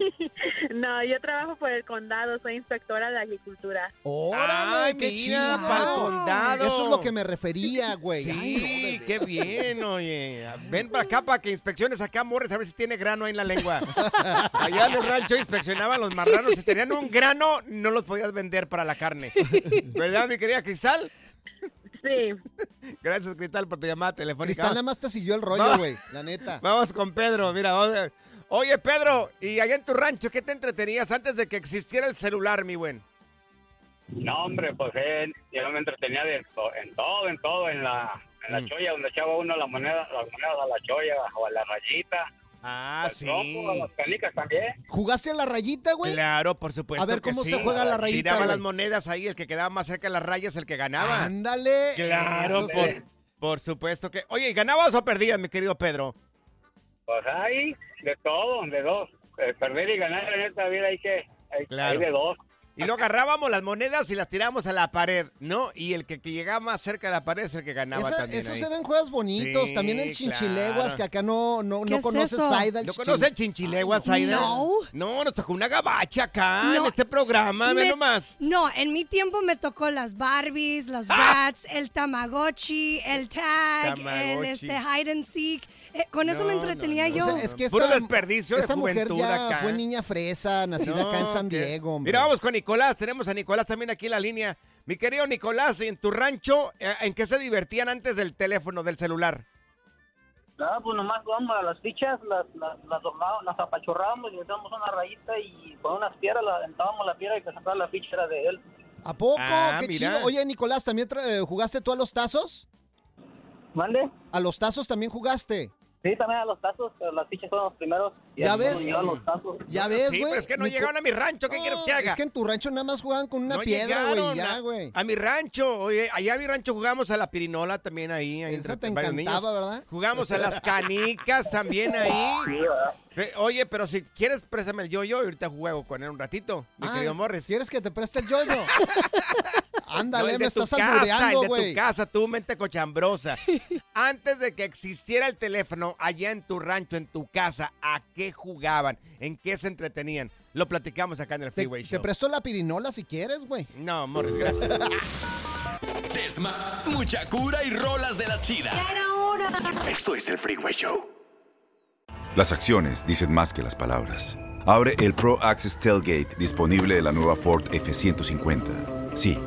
No, yo trabajo por el condado, soy inspectora de agricultura. ¡Órale, Ay, qué mira, chido! pa'l condado. Eso es lo que me refería, güey. Sí, Ay, qué bien, oye. Ven para acá para que inspecciones acá, Morris, a ver si tiene grano ahí en la lengua. Allá en el rancho inspeccionaban los marranos. Si tenían un grano, no los podías vender para la carne. ¿Verdad, mi querida Cristal? Sí. Gracias, Cristal, por tu llamada telefónica. Cristal nada más te siguió el rollo, güey. La neta. Vamos con Pedro, mira. Oye, Pedro, y allá en tu rancho, ¿qué te entretenías antes de que existiera el celular, mi buen? No, hombre, pues eh, yo me entretenía de en todo, en todo, en la, en la Mm. cholla, donde echaba uno la moneda, las monedas a la cholla o a la rayita. Ah, sí. trompo, a las canicas también. ¿Jugaste a la rayita, güey? Claro, por supuesto. A ver, que ¿cómo sí. se juega la rayita, Tiraba güey? las monedas ahí, el que quedaba más cerca de las rayas, el que ganaba. Ándale. Claro, por, por supuesto que. Oye, ¿y ¿ganabas o perdías, mi querido Pedro? Pues hay de todo, de dos. Eh, perder y ganar en esta vida hay que, hay, Claro. hay de dos. Y luego agarrábamos las monedas y las tirábamos a la pared, ¿no? Y el que, que llegaba más cerca de la pared es el que ganaba Esa- también. esos ahí. eran juegos bonitos. Sí, También el chinchileguas, claro. que acá no, no, ¿Qué no es conoces el ¿No chin- conoce el chinchileguas, Aida? No. No, nos tocó una gabacha acá en este programa, ve nomás. No, en mi tiempo me tocó las Barbies, las ¡Ah! Bratz, el Tamagotchi, el Tag, el este hide and seek. Eh, con eso me No, entretenía no, yo. O sea, es que Puro esta, desperdicio de esta mujer juventud ya acá. fue niña fresa, nacida acá en San. Diego, hombre. Mira, vamos con Nicolás. Tenemos a Nicolás también aquí en la línea. Mi querido Nicolás, en tu rancho, eh, ¿en qué se divertían antes del teléfono, del celular? Ah, pues nomás vamos a las fichas, las, las, las, las apachurrábamos y le dábamos una rayita y con unas piedras la aventábamos la piedra y que sacaba la ficha era de él. ¿A poco? Ah, Qué mira. chido. Oye, Nicolás, ¿también eh, jugaste tú a los tazos? ¿Mande? ¿A los tazos también jugaste? Sí, también a los tazos, pero las fichas fueron los primeros. y ¿Ya ves? llegaron los tazos. Ya ves, Sí, güey. pero es que no llegaron a mi rancho. ¿Qué quieres que haga? Es que en tu rancho nada más juegan con una No piedra, güey, ya, a- güey. A mi rancho, oye, allá a mi rancho jugamos a la pirinola también ahí. ahí Esa entre te varios encantaba, niños. ¿verdad? Jugamos a las canicas también ahí. Pe- Oye, pero si quieres, préstame el yo-yo y ahorita juego con él un ratito, mi Ah, querido Morris. ¿Quieres que te preste el yoyo? Ándale, No, me de tu estás albureando, el de güey. tu casa, tu mente cochambrosa. Antes de que existiera el teléfono allá en tu rancho, en tu casa, ¿a qué jugaban? ¿En qué se entretenían? Lo platicamos acá en el Te, Freeway te Show. presto la pirinola si quieres, güey. No, Morris, gracias. Desma, mucha cura y rolas de las chidas. Esto es el Freeway Show. Las acciones dicen más que las palabras. Abre el Pro Access Tailgate disponible de la nueva Ford F-150. Sí,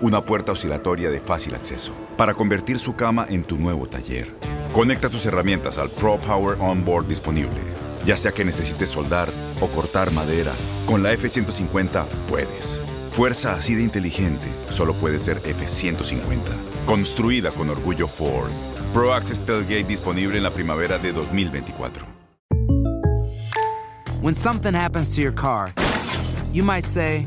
una puerta oscilatoria de fácil acceso para convertir su cama en tu nuevo taller. Conecta tus herramientas al Pro Power Onboard disponible. Ya sea que necesites soldar o cortar madera, con la F-150 puedes. Fuerza así de inteligente solo puede ser F-150. Construida con orgullo Ford. Pro Access Tailgate disponible en la primavera de 2024. When something happens to your car, you might say,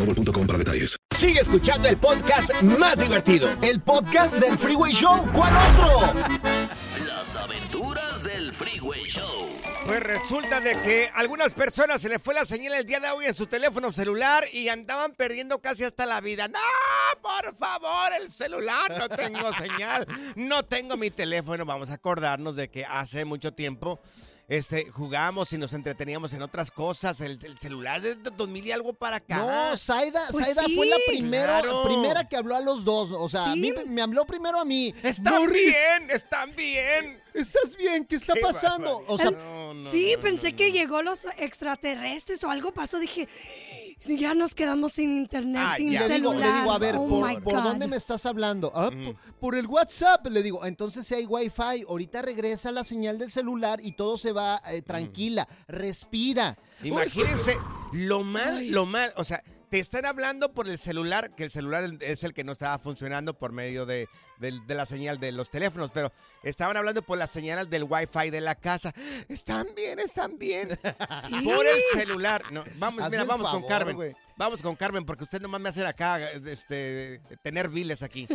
boostmobile.com para detalles. Sigue escuchando el podcast más divertido. El podcast del Freeway Show. ¿Cuál otro? Las aventuras del Freeway Show. Pues resulta de que a algunas personas se les fue la señal el día de hoy en su teléfono celular y andaban perdiendo casi hasta la vida. No, por favor, el celular, no tengo señal, no tengo mi teléfono. Vamos a acordarnos de que hace mucho tiempo este, jugábamos y nos entreteníamos en otras cosas. El, el celular es de 2000 y algo para acá. No, Zaida, Pues Zaida sí, fue la primera, claro. primera que habló a los dos. O sea, a mí- me habló primero a mí. Están Morris, bien, están bien. ¿Estás bien? ¿Qué está Qué pasando? O sea, sí, pensé que llegó los extraterrestres o algo pasó. Dije, ya nos quedamos sin internet, Ah, sin ya. Le digo, celular. le digo, a ver, Oh ¿por, dónde me estás hablando? "Ah, por, por el WhatsApp. Le digo, entonces si hay Wi-Fi, ahorita regresa la señal del celular y todo se va eh, tranquila. Respira. Imagínense lo mal, lo mal. O sea, te están hablando por el celular, que el celular es el que no estaba funcionando por medio de, la señal de los teléfonos, pero estaban hablando por la señal del wifi de la casa. Están bien, están bien. Por el celular. No, vamos, Hazme mira, vamos con Carmen. Vamos con Carmen, porque usted nomás me hacen acá este, tener viles aquí.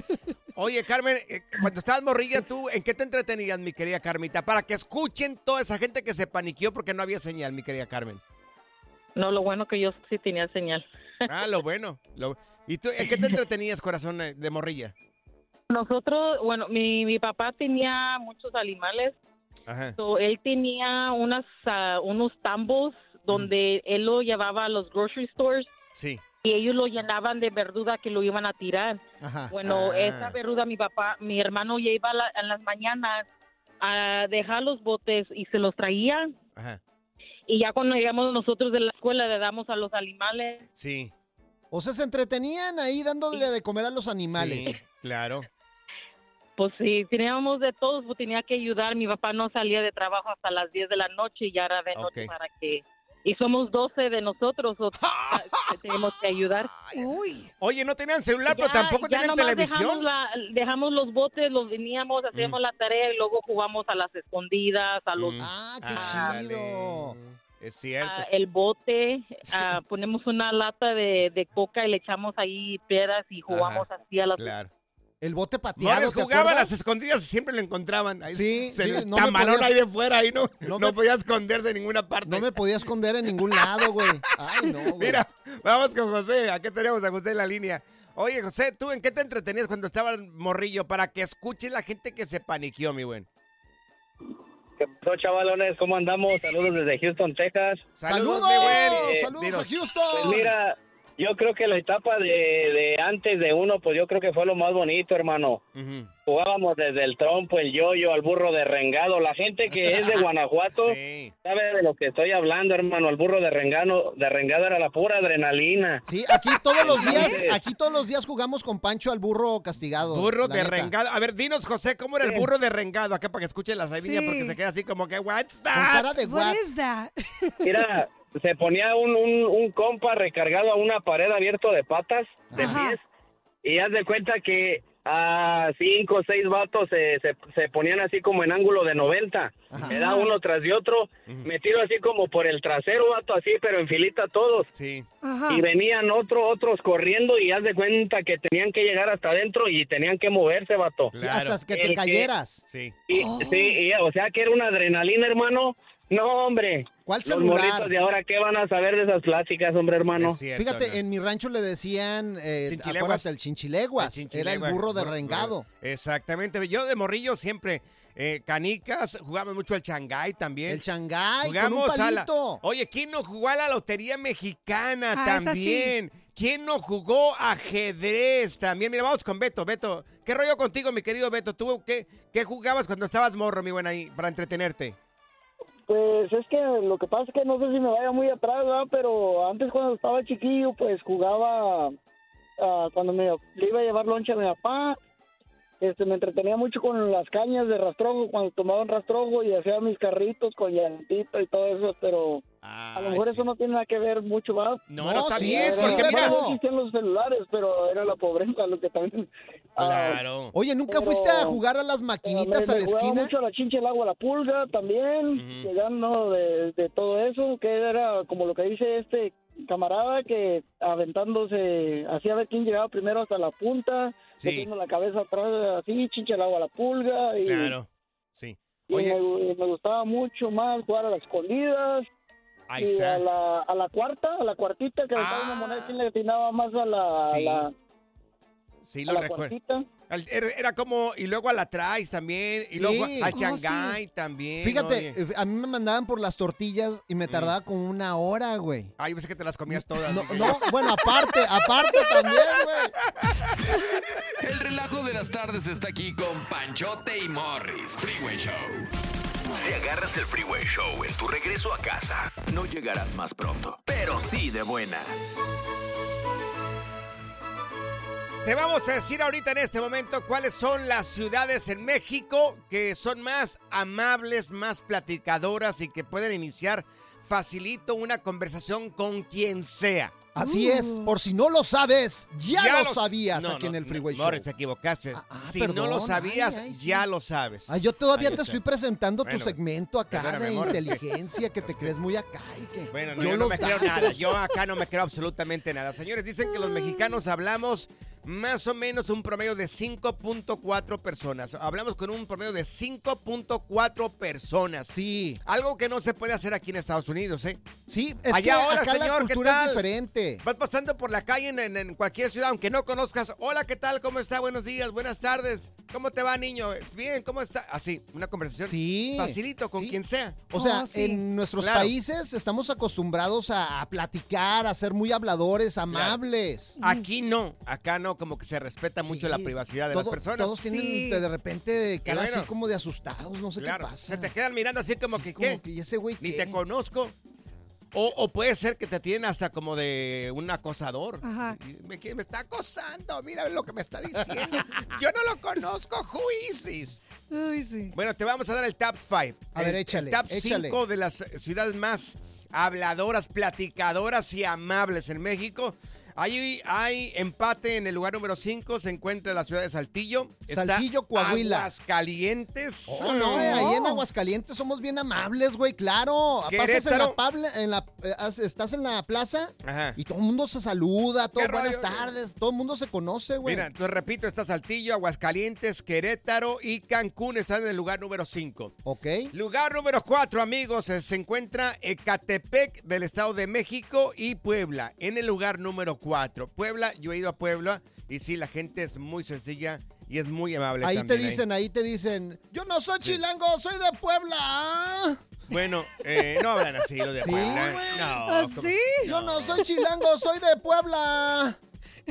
Oye, Carmen, eh, cuando estabas morrilla, tú, ¿en qué te entretenías, mi querida Carmita? Para que escuchen toda esa gente que se paniqueó porque no había señal, mi querida Carmen. No, lo bueno que yo sí tenía señal. Ah, lo bueno. lo- ¿Y tú en qué te entretenías, corazón eh, de morrilla? Nosotros, bueno, mi, mi papá tenía muchos animales. Ajá. So, él tenía unas, ah, unos tambos donde él lo llevaba a los grocery stores Sí. y ellos lo llenaban de verdura que lo iban a tirar. Ajá. Bueno, Ah. esa verdura mi papá, mi hermano ya iba a la- en las mañanas a dejar los botes y se los traía. Ajá. Y ya cuando llegamos nosotros de la escuela le damos a los animales. Sí. O sea, se entretenían ahí dándole de comer a los animales. Sí, claro. Pues sí, teníamos de todos, pues tenía que ayudar. Mi papá no salía de trabajo hasta las 10 de la noche y ya era de noche para que... Y somos 12 de nosotros, o- tenemos que ayudar. Oye, no tenían celular, pero Ya- tampoco ya tenían televisión. Dejamos, la- dejamos los botes, los veníamos, hacíamos la tarea y luego jugamos a las escondidas, a los... Ah, qué chido. Es cierto. a el bote, ah, ponemos una lata de, de coca y le echamos ahí piedras y jugamos Ajá, así a las... Claro. El bote pateado. ¿te jugaba a las escondidas y siempre lo encontraban. Ahí Sí, se sí, no podías- ahí de fuera, ahí no, No no, me- podía esconderse en ninguna parte. No me podía esconder en ningún lado, güey. Ay, no, güey. Mira, vamos con José. Aquí tenemos a José en la línea. Oye, José, ¿tú en qué te entretenías cuando estabas morrillo para que escuche la gente que se paniqueó, mi buen? ¿Qué pasó, chavalones? ¿Cómo andamos? Saludos desde Houston, Texas. ¡Saludos, mi buen! Eh, ¡Saludos dinos. a Houston! Pues mira, yo creo que la etapa de, de antes de uno, pues yo creo que fue lo más bonito, hermano. Jugábamos desde el trompo, el yoyo, al burro de rengado. La gente que es de Guanajuato sabe de lo que estoy hablando, hermano. El burro de rengado, de rengado era la pura adrenalina. Sí, aquí todos los días, aquí todos los días jugamos con Pancho al burro castigado. Burro la de neta. rengado. A ver, dinos, José, ¿cómo era el burro de rengado? Acá para que escuche la Sabina, Sí. porque se queda así como que, what's Con that? cara de What what? is that? Mira, se ponía un, un, un compa recargado a una pared abierto de patas, de Ajá. pies, y haz de cuenta que a cinco o seis vatos se, se, se ponían así como en ángulo de 90. Era uno tras de otro, metido así como por el trasero, vato, así, pero en filita todos. Sí. Ajá. Y venían otro, otros corriendo y haz de cuenta que tenían que llegar hasta adentro y tenían que moverse, vato. Sí, hasta que te El cayeras. Sí. y- Sí, y, o sea que era una adrenalina, hermano. No, hombre. ¿Cuál Los celular? morritos de ahora, ¿qué van a saber de esas pláticas, hombre, hermano? Cierto, Fíjate, ¿no? en mi rancho le decían, eh, Chinchileguas. acuérdate, el chinchileguas. El Era el burro de rengado. Exactamente. Yo de morrillo siempre, eh, canicas, jugamos mucho al Changay también. El Changay, Jugamos con un a la... palito. Oye, ¿quién no jugó a la Lotería Mexicana Ah, esa sí. también? ¿Quién no jugó ajedrez también? Mira, vamos con Beto. Beto, ¿qué rollo contigo, mi querido Beto? ¿Tú qué, qué jugabas cuando estabas morro, mi buena, ahí, para entretenerte? Pues es que lo que pasa es que no sé si me vaya muy atrás, ¿verdad? pero antes cuando estaba chiquillo, pues jugaba ah, cuando me le iba a llevar lonche a mi papá. Este, me entretenía mucho con las cañas de rastrojo, cuando tomaban rastrojo y hacía mis carritos con llantito y todo eso, pero a lo mejor eso no tiene nada que ver mucho más. No, no, está sí, bien, porque mira... No existían los celulares, pero era la pobreza lo que también... ah, Claro. Oye, ¿nunca Pero- fuiste a jugar a las maquinitas me, a me la jugaba esquina? mucho a la chincha, el agua, a la pulga también, llegando de, de todo eso, que era como lo que dice este camarada, que aventándose, hacía ver quién llegaba primero hasta la punta, Sí. metiendo la cabeza atrás, así, chincha, el agua, a la pulga, y, Claro, sí. y Oye, me, me gustaba mucho más jugar a las escondidas, ahí y está. a la, a la cuarta, a la cuartita, que una moneda, quién le atinaba más a la... Sí. a la Sí, lo recuerdo. Era, era como, y luego a la Traes también, y Sí. luego al Changay también. Fíjate, oye. eh, a mí me mandaban por las tortillas y me tardaba como una hora, güey. Ay, yo pensé que te las comías todas. No, bueno, aparte, aparte también, güey. El relajo de las tardes está aquí con Panchote y Morris. Freeway Show. Si agarras el Freeway Show en tu regreso a casa, no llegarás más pronto, pero sí de buenas. Te vamos a decir ahorita en este momento cuáles son las ciudades en México que son más amables, más platicadoras y que pueden iniciar facilito una conversación con quien sea. Así es, por si no lo sabes, ya, lo lo- sabías No, aquí no, en el no, Freeway Show. Morris, te equivocaste. ah, si no lo sabías, ay, ay, sí. ya lo sabes. Ay, yo todavía te estoy presentando Bueno, tu segmento acá de Morris. inteligencia que te crees muy acá y que Bueno, no, yo yo no me creo nada. Yo acá no me creo absolutamente nada. Señores, dicen que los mexicanos hablamos más o menos un promedio de 5.4 personas. Hablamos con un promedio de 5.4 personas. Sí. Algo que no se puede hacer aquí en Estados Unidos, ¿eh? Sí, es Allá que ahora, acá la señor, ¿qué cultura tal? es diferente. Vas pasando por la calle en, en- en cualquier ciudad, aunque no conozcas. Hola, ¿qué tal? ¿Cómo está? Buenos días, buenas tardes. ¿Cómo te va, niño? Bien, ¿cómo está? Así, una conversación Sí. facilito con Sí. quien sea. O sea, Oh, sí. en nuestros Claro. países estamos acostumbrados a, a platicar, a ser muy habladores, amables. Aquí no, acá no, como que se respeta mucho la privacidad de Todo- las personas. Todos tienen Sí. de, repente cara bueno. así como de asustados, no sé Claro, qué pasa. se te quedan mirando así como que, Como ¿qué? que, ¿y ese güey Ni qué? te conozco. O, o puede ser que te tienen hasta como de un acosador. Ajá. Me, está acosando, mira lo que me está diciendo. Yo no lo conozco, who is this? Uy, sí. Bueno, te vamos a dar el top 5. A ver, échale, top échale. 5 de las ciudades más habladoras, platicadoras y amables en México. Ahí hay empate en el lugar número 5. Se encuentra la ciudad de Saltillo. Está Saltillo, Coahuila. Aguascalientes. Oh, no, ahí en Aguascalientes somos bien amables, güey, claro. Pasas en la, pabla- en la- eh, estás en la plaza Ajá. y todo el mundo se saluda, todo ¿Qué buenas rollo? tardes, todo el mundo se conoce, güey. Mira, entonces repito, está Saltillo, Aguascalientes, Querétaro y Cancún están en el lugar número 5. Ok. Lugar número 4, amigos, eh, se encuentra Ecatepec del Estado de México y Puebla en el lugar número 4. Puebla, yo he ido a Puebla y sí, la gente es muy sencilla y es muy amable. Ahí te dicen, ahí te dicen, yo no soy chilango, soy de Puebla. Bueno, eh, no hablan así los de Sí, Puebla. No, ¿Ah, ¿cómo? sí? Yo no soy chilango, soy de Puebla.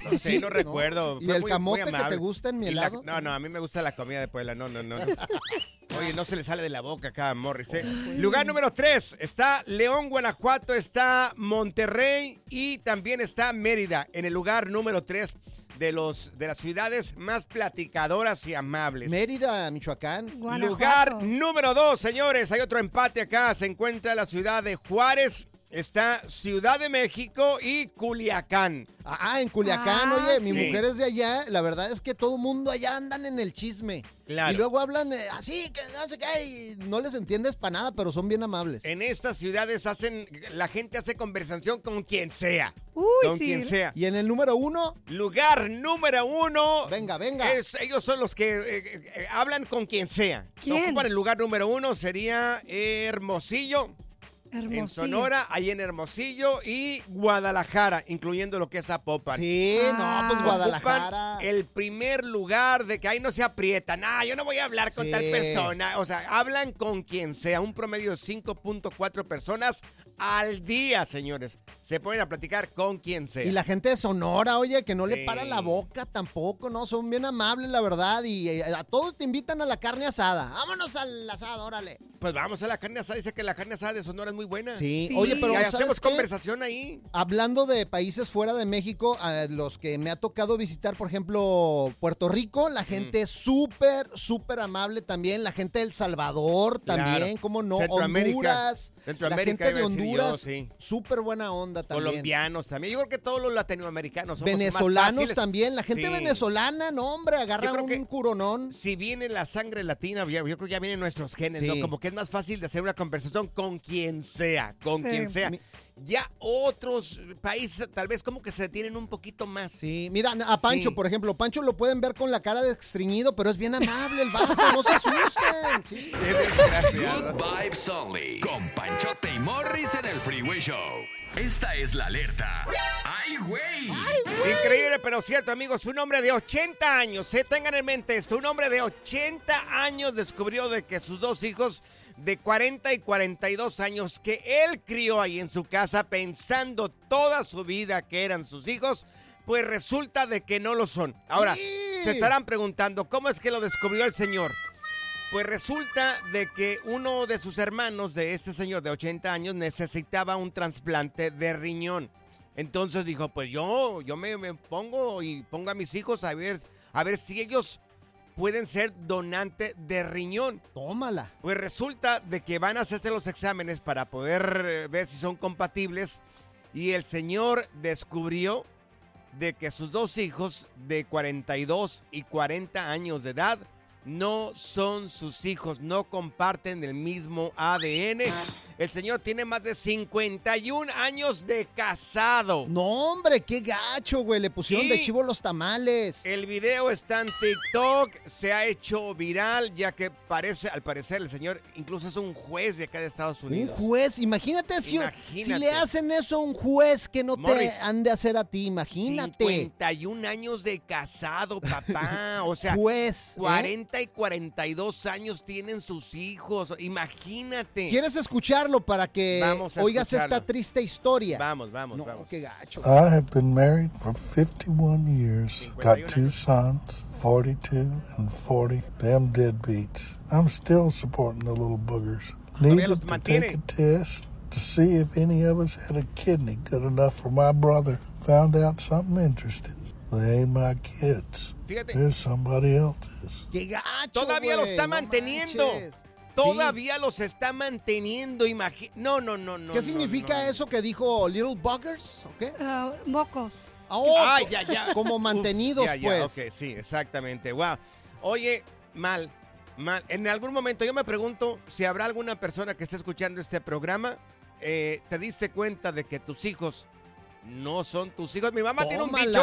No sé, Sí, no recuerdo. ¿Y Fue el muy- camote muy que amable. te gusta en mi Y la- helado? no, no, a mí me gusta la comida de Puebla. No, no, no. no. Oye, no se le sale de la boca acá a Morris. ¿eh? Lugar número 3. Está León, Guanajuato, está Monterrey y también está Mérida en el lugar número 3 de, los, de las ciudades más platicadoras y amables. Mérida, Michoacán. Lugar número 2, señores. Hay otro empate acá. Se encuentra la ciudad de Juárez. Está Ciudad de México y Culiacán. Ah, en Culiacán, Ah, oye, mi sí. mujer es de allá. La verdad es que todo el mundo allá andan en el chisme. Claro. Y luego hablan eh, así, que no sé qué, y no les entiendes para nada, pero son bien amables. En estas ciudades hacen, la gente hace conversación con quien sea. Uy, con sí. quien sea. Y en el número uno. Lugar número uno. Venga, venga. es- ellos son los que eh, eh, eh, hablan con quien sea. ¿Quién? Ocupan el lugar número uno sería Hermosillo. En. Sonora, ahí en Hermosillo y Guadalajara, incluyendo lo que es Zapopan. Sí, no, pues Guadalajara. Ocupan el primer lugar de que ahí no se aprieta. Nah, yo no voy a hablar con Sí. tal persona. O sea, hablan con quien sea. Un promedio de 5.4 personas al día, señores. Se ponen a platicar con quien sea. Y la gente de Sonora, oye, que no Sí. le para la boca tampoco, ¿no? Son bien amables, la verdad. Y eh, a todos te invitan a la carne asada. Vámonos al asado, órale. Pues vamos a la carne asada. Dice que la carne asada de Sonora es muy buena. Sí, oye, pero Y ¿sabes hacemos qué? conversación ahí. Hablando de países fuera de México, a los que me ha tocado visitar, por ejemplo, Puerto Rico, la gente es súper, súper amable también. La gente de El Salvador también, Claro. ¿cómo no? Centroamérica. Honduras. Centroamérica, la gente de Honduras, sí. súper buena onda también. Colombianos también. Yo creo que todos los latinoamericanos somos Venezolanos también. La gente Sí. venezolana, no, hombre, agarra un que curonón. Si viene la sangre latina, yo creo que ya vienen nuestros genes, Sí. ¿no? Como que es más fácil de hacer una conversación con quien sea, con quien sea. Mi- Ya otros países tal vez como que se detienen un poquito más. Sí, mira, a Pancho, Sí. por ejemplo, Pancho lo pueden ver con la cara de estreñido, pero es bien amable el vato, no se asusten. Sí. Good Vibes Only. Con Panchote y Morris en el Freeway Show. Esta es la alerta. ¡Ay, güey! Increíble, pero cierto, amigos. Un hombre de 80 años, se tengan en mente esto, un hombre de 80 años descubrió de que sus dos hijos de 40 y 42 años que él crió ahí en su casa pensando toda su vida que eran sus hijos, pues resulta de que no lo son. Ahora, se estarán preguntando, ¿cómo es que lo descubrió el señor? Pues resulta de que uno de sus hermanos de este señor de 80 años necesitaba un trasplante de riñón. Entonces dijo, pues yo, yo me, me pongo y pongo a mis hijos a ver, a ver si ellos pueden ser donante de riñón. Tómala. Pues resulta de que van a hacerse los exámenes para poder eh, ver si son compatibles y el señor descubrió de que sus dos hijos de 42 y 40 años de edad no son sus hijos, no comparten el mismo ADN. El señor tiene más de 51 años de casado. No, hombre, qué gacho, güey. Le pusieron de chivo los tamales. El video está en TikTok, se ha hecho viral, ya que parece, al parecer, el señor incluso es un juez de acá de Estados Un Unidos. juez, imagínate si, Imagínate. si le hacen eso a un juez que no Morris, te han de hacer a ti, imagínate. 51 años de casado, papá. O sea, Juez, ¿eh? 40 y 42 años tienen sus hijos. Imagínate. ¿Quieres escucharlo para que Vamos oigas escucharlo. esta triste historia? Vamos, vamos, no, vamos. qué gacho. I have been married for 51 years. Got two sons, 42 and 40. Them deadbeats. I'm still supporting the little boogers. Needed to take a test to see if any of us had a kidney good enough for my brother. Found out something interesting. They ain't my kids. Fíjate. They're somebody else's. Qué gacho, Todavía güey, lo está no manteniendo. manches. Todavía los está manteniendo. Imagi no, no, no, no. ¿Qué no, significa no. eso que dijo Little Buggers? ¿O qué? Ah, mocos. Oh, Ah, ya, ya. Como mantenidos, ya, ya, pues. ok, sí, exactamente. Wow. Oye, mal, mal. En algún momento yo me pregunto si habrá alguna persona que esté escuchando este programa, eh, te diste cuenta de que tus hijos no son tus hijos. Mi mamá tiene un dicho.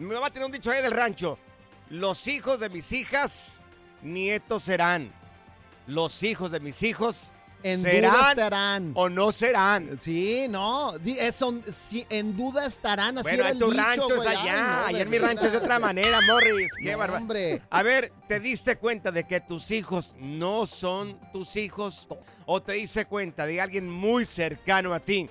Mi mamá tiene un dicho ahí del rancho. Los hijos de mis hijas, nietos serán. Los hijos de mis hijos En duda serán estarán. o no serán. Sí, no. di- eh, sí, en duda estarán. Así Bueno, en tu dicho, rancho es. Ay, allá. no, allá de en mi rancho es de otra manera, Morris. Qué No, bárbaro. hombre. A ver, ¿te diste cuenta de que tus hijos no son tus hijos? ¿O te diste cuenta de alguien muy cercano a ti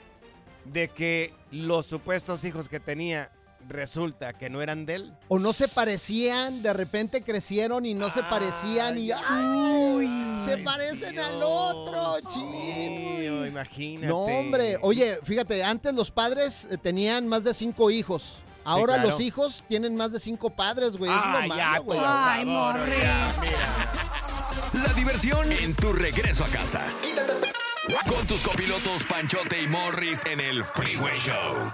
de que los supuestos hijos que tenía resulta que no eran de él? O no se parecían, de repente crecieron y no se parecían y ¡ay! se parecen al otro, Mío, imagínate. No, hombre. Oye, fíjate, antes los padres eh, tenían más de cinco hijos. Ahora claro. los hijos tienen más de cinco padres, güey. Es lo malo, güey. Ay, Morris. La diversión en tu regreso a casa. Con tus copilotos Panchote y Morris en el Freeway Show.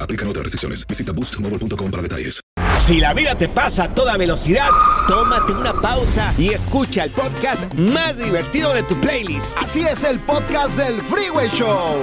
Aplican otras restricciones. Visita boostmobile.com para detalles. Si la vida te pasa a toda velocidad, tómate una pausa y escucha el podcast más divertido de tu playlist. Así es el podcast del Freeway Show.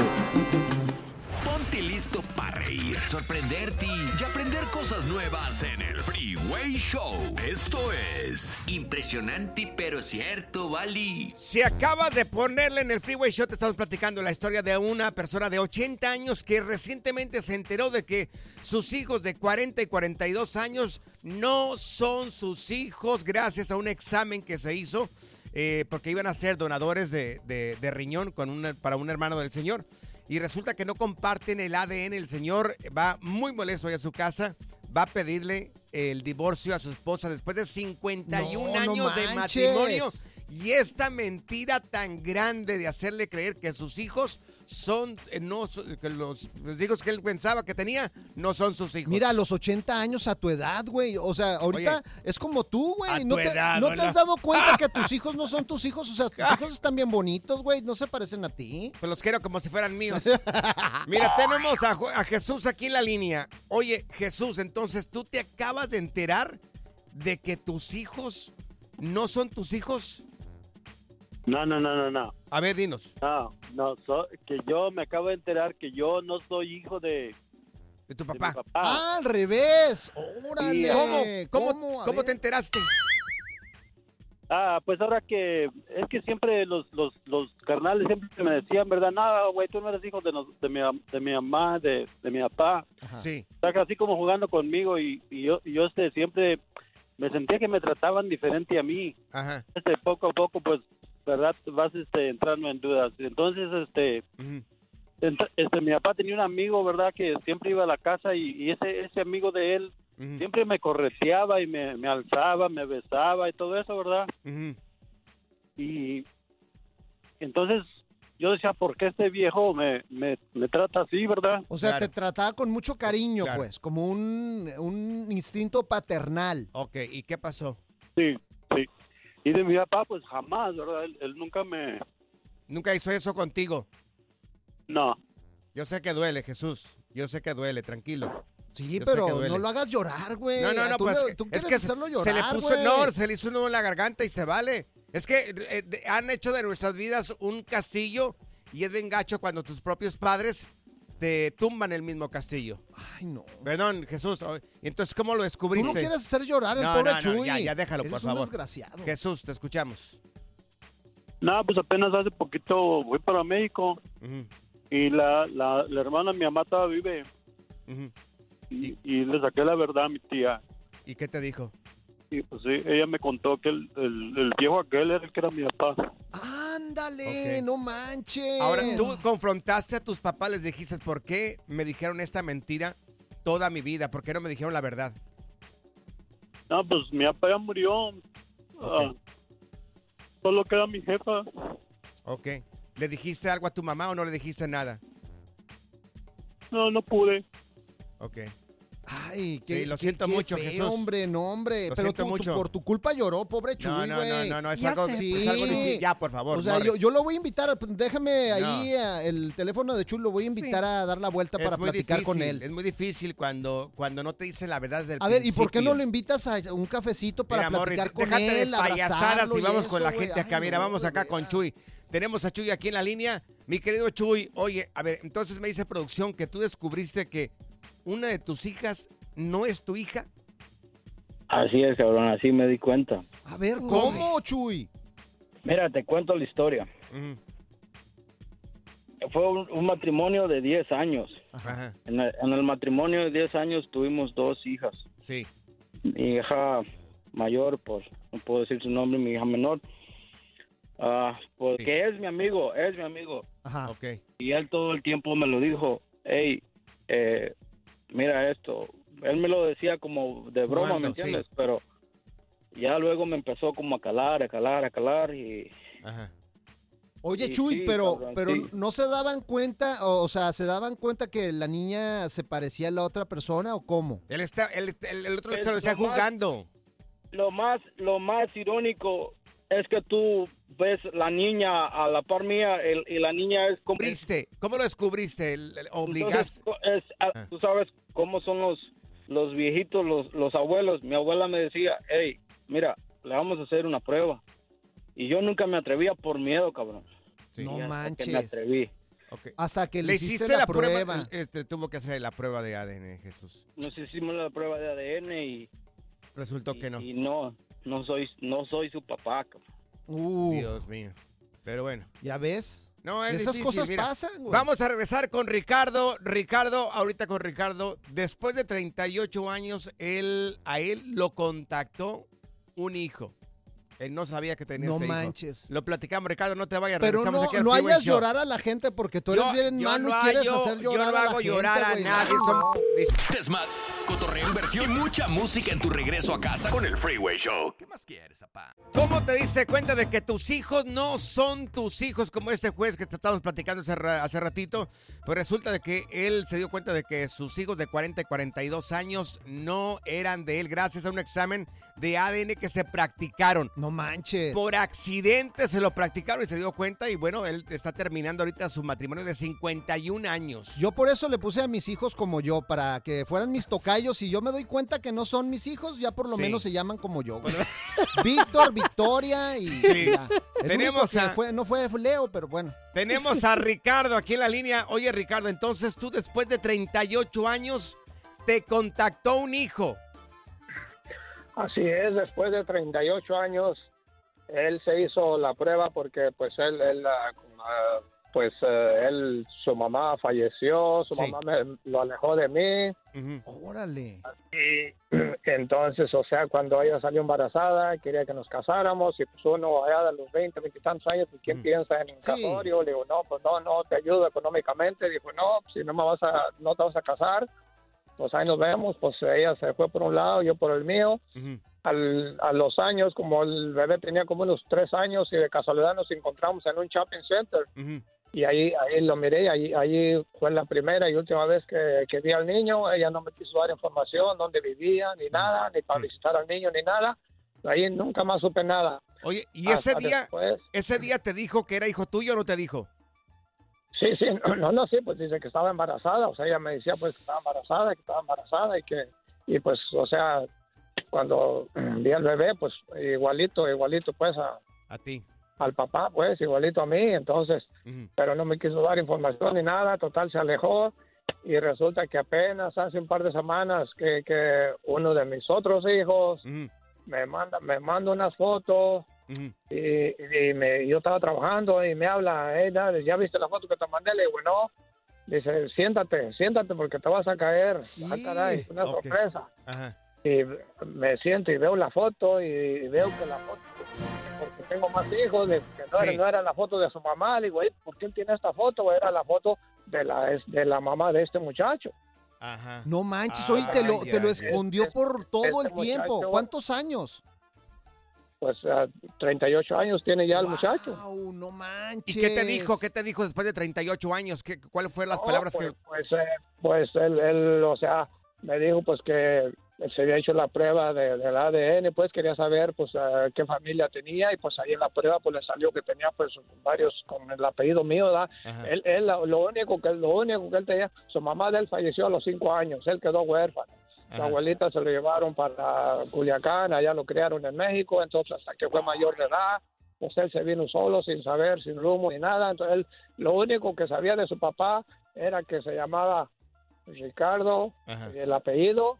Sorprenderte y aprender cosas nuevas en el Freeway Show. Esto es Impresionante, pero cierto, Bali. Si acabas de ponerle en el Freeway Show, te estamos platicando la historia de una persona de 80 años que recientemente se enteró de que sus hijos de 40 y 42 años no son sus hijos gracias a un examen que se hizo eh, porque iban a ser donadores de, riñón para un hermano del señor. Y resulta que no comparten el ADN. El señor va muy molesto a su casa. Va a pedirle el divorcio a su esposa después de 51 No, no años de matrimonio. Y esta mentira tan grande de hacerle creer que sus hijos son, eh, no, que los, los hijos que él pensaba que tenía, no son sus hijos. Mira, a los 80 años a tu edad, güey. O sea, ahorita Oye, es como tú, güey. ¿No, te, edad, ¿no ¿no? te has dado cuenta que tus hijos no son tus hijos? O sea, tus hijos están bien bonitos, güey. No se parecen a ti. Pues los quiero como si fueran míos. Mira, tenemos a Jesús aquí en la línea. Oye, Jesús, entonces tú te acabas de enterar de que tus hijos no son tus hijos. No, no, no, no, no. A ver, dinos. No, no, so- que yo me acabo de enterar que yo no soy hijo de... ¿De tu papá? Ah, al revés. Órale. ¿Cómo? ¿Cómo, ¿Cómo? Te enteraste? Ah, pues ahora que... Es que siempre los, los, los carnales siempre me decían, ¿verdad? No, güey, tú no eres hijo de, nos- de, mi, de mi mamá, de, de mi papá. Sí. O sea, así como jugando conmigo y, y yo, y yo este, siempre me sentía que me trataban diferente a mí. Ajá. Este, poco a poco, pues, ¿verdad? Vas este, entrando en dudas. Entonces, este... Ent- Este, mi papá tenía un amigo, ¿verdad? Que siempre iba a la casa y, y ese, ese amigo de él siempre me correteaba y me, me alzaba, me besaba y todo eso, ¿verdad? Y entonces yo decía, ¿por qué este viejo me, me, me trata así, verdad? O sea, te trataba con mucho cariño, pues, como un, un instinto paternal. Ok, ¿y qué pasó? Sí, sí. Y de mi papá, pues jamás, ¿verdad? Él, él nunca me... ¿Nunca hizo eso contigo? No. Yo sé que duele, Jesús. Yo sé que duele, tranquilo. Sí, Yo pero no lo hagas llorar, güey. No, no, no, Tú pues le- tú es que hacerlo se llorar, le puso, güey. no, se le hizo un nudo en la garganta y se vale. Es que eh, de- han hecho de nuestras vidas un castillo y es bien gacho cuando tus propios padres te tumban el mismo castillo. Ay, no. Perdón, Jesús. oh, Entonces, ¿cómo lo descubriste? Tú no quieres hacer llorar al No, pobre no, no, Chuy. ya, ya déjalo, Eres por un favor. desgraciado. Jesús, te escuchamos. No, pues apenas hace poquito voy para México y la, la, la hermana mi mamá todavía vive. y, y le saqué la verdad a mi tía. ¿Y qué te dijo? Y pues sí, ella me contó que el, el, el viejo aquel era el que era mi papá. Ándale, no manches. Ahora, tú confrontaste a tus papás, les dijiste, ¿por qué me dijeron esta mentira toda mi vida? ¿Por qué no me dijeron la verdad? No, pues mi papá ya murió. Ah, solo queda mi jefa. Ok. ¿Le dijiste algo a tu mamá o no le dijiste nada? No, no pude. Ok. Ay, qué, Sí, lo qué- siento qué mucho, feo, Jesús. hombre, no, hombre. Lo pero siento tú- tú mucho. por tu culpa lloró, pobre Chuy, No, no, no, no, no, es Ya algo- sé. es algo difícil. Ya, por favor, O sea, yo, yo lo voy a invitar, pues, déjame ahí el teléfono de Chuy, lo voy a invitar Sí. a dar la vuelta para platicar con él. Es muy difícil cuando, cuando no te dicen la verdad desde el A ver, ¿y por qué no lo invitas a un cafecito para Mira, platicar con déjate él, de payasadas y vamos eso, con la gente acá. Mira, vamos de acá con Chuy. Tenemos a Chuy aquí en la línea. Mi querido Chuy, oye, a ver, entonces me dice producción que tú descubriste que una de tus hijas no es tu hija. Así es, cabrón, así me di cuenta. A ver, ¿cómo, Chuy? Mira, te cuento la historia. Fue un, un matrimonio de 10 años. Ajá. En el, en el matrimonio de 10 años tuvimos dos hijas. Sí. Mi hija mayor, pues no puedo decir su nombre, mi hija menor. Ah, porque es mi amigo, es mi amigo. Ajá. Ok. Y él todo el tiempo me lo dijo, hey, eh, mira esto. Él me lo decía como de broma, Jugando, ¿me entiendes? Pero ya luego me empezó como a calar, a calar, a calar y... Oye, Sí, Chuy, sí, pero, cabrón, pero sí. ¿no se daban cuenta, o, o sea, se daban cuenta que la niña se parecía a la otra persona o cómo? Él está, el, el, el otro Es se lo más- jugando. Lo más, lo más irónico es que tú ves la niña a la par mía el- y la niña es como... ¿Descubriste? ¿Cómo lo descubriste? El- el- Entonces, ¿Obligaste? es- ah, tú sabes cómo son los, los viejitos, los, los abuelos. Mi abuela me decía, hey, mira, le vamos a hacer una prueba. Y yo nunca me atrevía por miedo, cabrón. No manches. Que me atreví. Hasta que le, Le hiciste, hiciste la, la prueba. prueba. Este, tuvo que hacer la prueba de ADN, Jesús. Nos hicimos la prueba de ADN y, Resultó que no. y no, no soy, no soy su papá, cabrón. Uh, Dios mío. Pero bueno. ¿Ya ves? No, es Esas difícil, cosas mira. pasan, güey. Vamos a regresar con Ricardo. Ricardo, ahorita con Ricardo. Después de 38 años, él, a él lo contactó un hijo. Él no sabía que tenía No ese hijo. manches. Lo platicamos, Ricardo, no te vayas. Pero regresamos no, aquí al no hagas Show. llorar a la gente porque tú eres Yo- bien yo malo no y quieres hacer yo llorar no a la hago gente, llorar a güey. nadie, No. son Desmad, cotorreo, inversión y mucha música en tu regreso a casa con el Freeway Show. ¿Qué más quieres, papá? ¿Cómo te diste cuenta de que tus hijos no son tus hijos como este juez que te estábamos platicando hace, hace ratito? Pues resulta de que él se dio cuenta de que sus hijos de 40 y 42 años no eran de él gracias a un examen de ADN que se practicaron. No manches. Por accidente se lo practicaron y se dio cuenta y bueno, él está terminando ahorita su matrimonio de 51 años. Yo por eso le puse a mis hijos como yo, para que fueran mis tocayos. Y yo me doy cuenta que no son mis hijos, ya por lo Sí. menos se llaman como yo. Víctor, Victoria y Sí. ya. El Tenemos único que a- fue, no fue Leo, pero bueno. Tenemos a Ricardo aquí en la línea. Oye, Ricardo, entonces tú después de 38 años te contactó un hijo. Así es, después de 38 años, él se hizo la prueba porque pues él, él, ah, ah, pues eh, él, su mamá falleció, su Sí. mamá me- lo alejó de mí. Órale. Y entonces, o sea, cuando ella salió embarazada, quería que nos casáramos y pues uno allá de los 20, 20 y tantos años, pues ¿quién piensa en un Sí. casorio? Le digo, no, pues no, no te ayudo económicamente. Dijo, no, si no me vas a, no te vas a casar, pues ahí nos vemos. Pues ella se fue por un lado, yo por el mío. Al, a los años, como el bebé tenía como unos tres años y de casualidad nos encontramos en un shopping center. Y ahí ahí lo miré, ahí, ahí fue la primera y última vez que, que vi al niño, ella no me quiso dar información, dónde vivía, ni nada, ni para visitar al niño, ni nada. Ahí nunca más supe nada. Oye, ¿y ese Hasta día, después. ese día te dijo que era hijo tuyo o no te dijo? Sí, sí, no, no, no, sí, pues dice que estaba embarazada, o sea, ella me decía pues que estaba embarazada, que estaba embarazada y que, y pues, o sea, cuando vi al bebé, pues igualito, igualito pues a, A ti. Al papá, pues igualito a mí, entonces, pero no me quiso dar información ni nada, total se alejó y resulta que apenas hace un par de semanas que, que uno de mis otros hijos me manda me manda unas fotos y, y me, yo estaba trabajando y me habla, hey, dale, ¿ya viste la foto que te mandé? Le digo, no. Dice, siéntate, siéntate porque te vas a caer. Ah, caray, una sorpresa. Ajá. Y me siento y veo la foto y veo que la foto, porque tengo más hijos, de, que no, era, Sí. no era la foto de su mamá. Le digo, "Ey, ¿por qué él tiene esta foto? Era la foto de la, de la mamá de este muchacho. Ajá. No manches, hoy te lo, te lo escondió este- por todo este el tiempo. muchacho- ¿Cuántos años? Pues ah, 38 años tiene ya el muchacho. no manches. ¿Y qué te dijo? ¿Qué te dijo después de 38 años? ¿Qué, ¿Cuáles fueron las No, palabras pues, que...? Pues, eh, pues él, él, o sea, me dijo pues que se había hecho la prueba de, del ADN, pues quería saber pues eh, qué familia tenía y pues ahí en la prueba pues le salió que tenía pues varios con el apellido mío, ¿verdad? Él, él, lo único que lo único que él tenía, su mamá de él falleció a los cinco años, él quedó huérfano. Su abuelita se lo llevaron para Culiacán, allá lo criaron en México, entonces hasta que fue mayor de edad, pues él se vino solo, sin saber, sin rumbo ni nada. Entonces él, lo único que sabía de su papá era que se llamaba Ricardo, Ajá. y el apellido,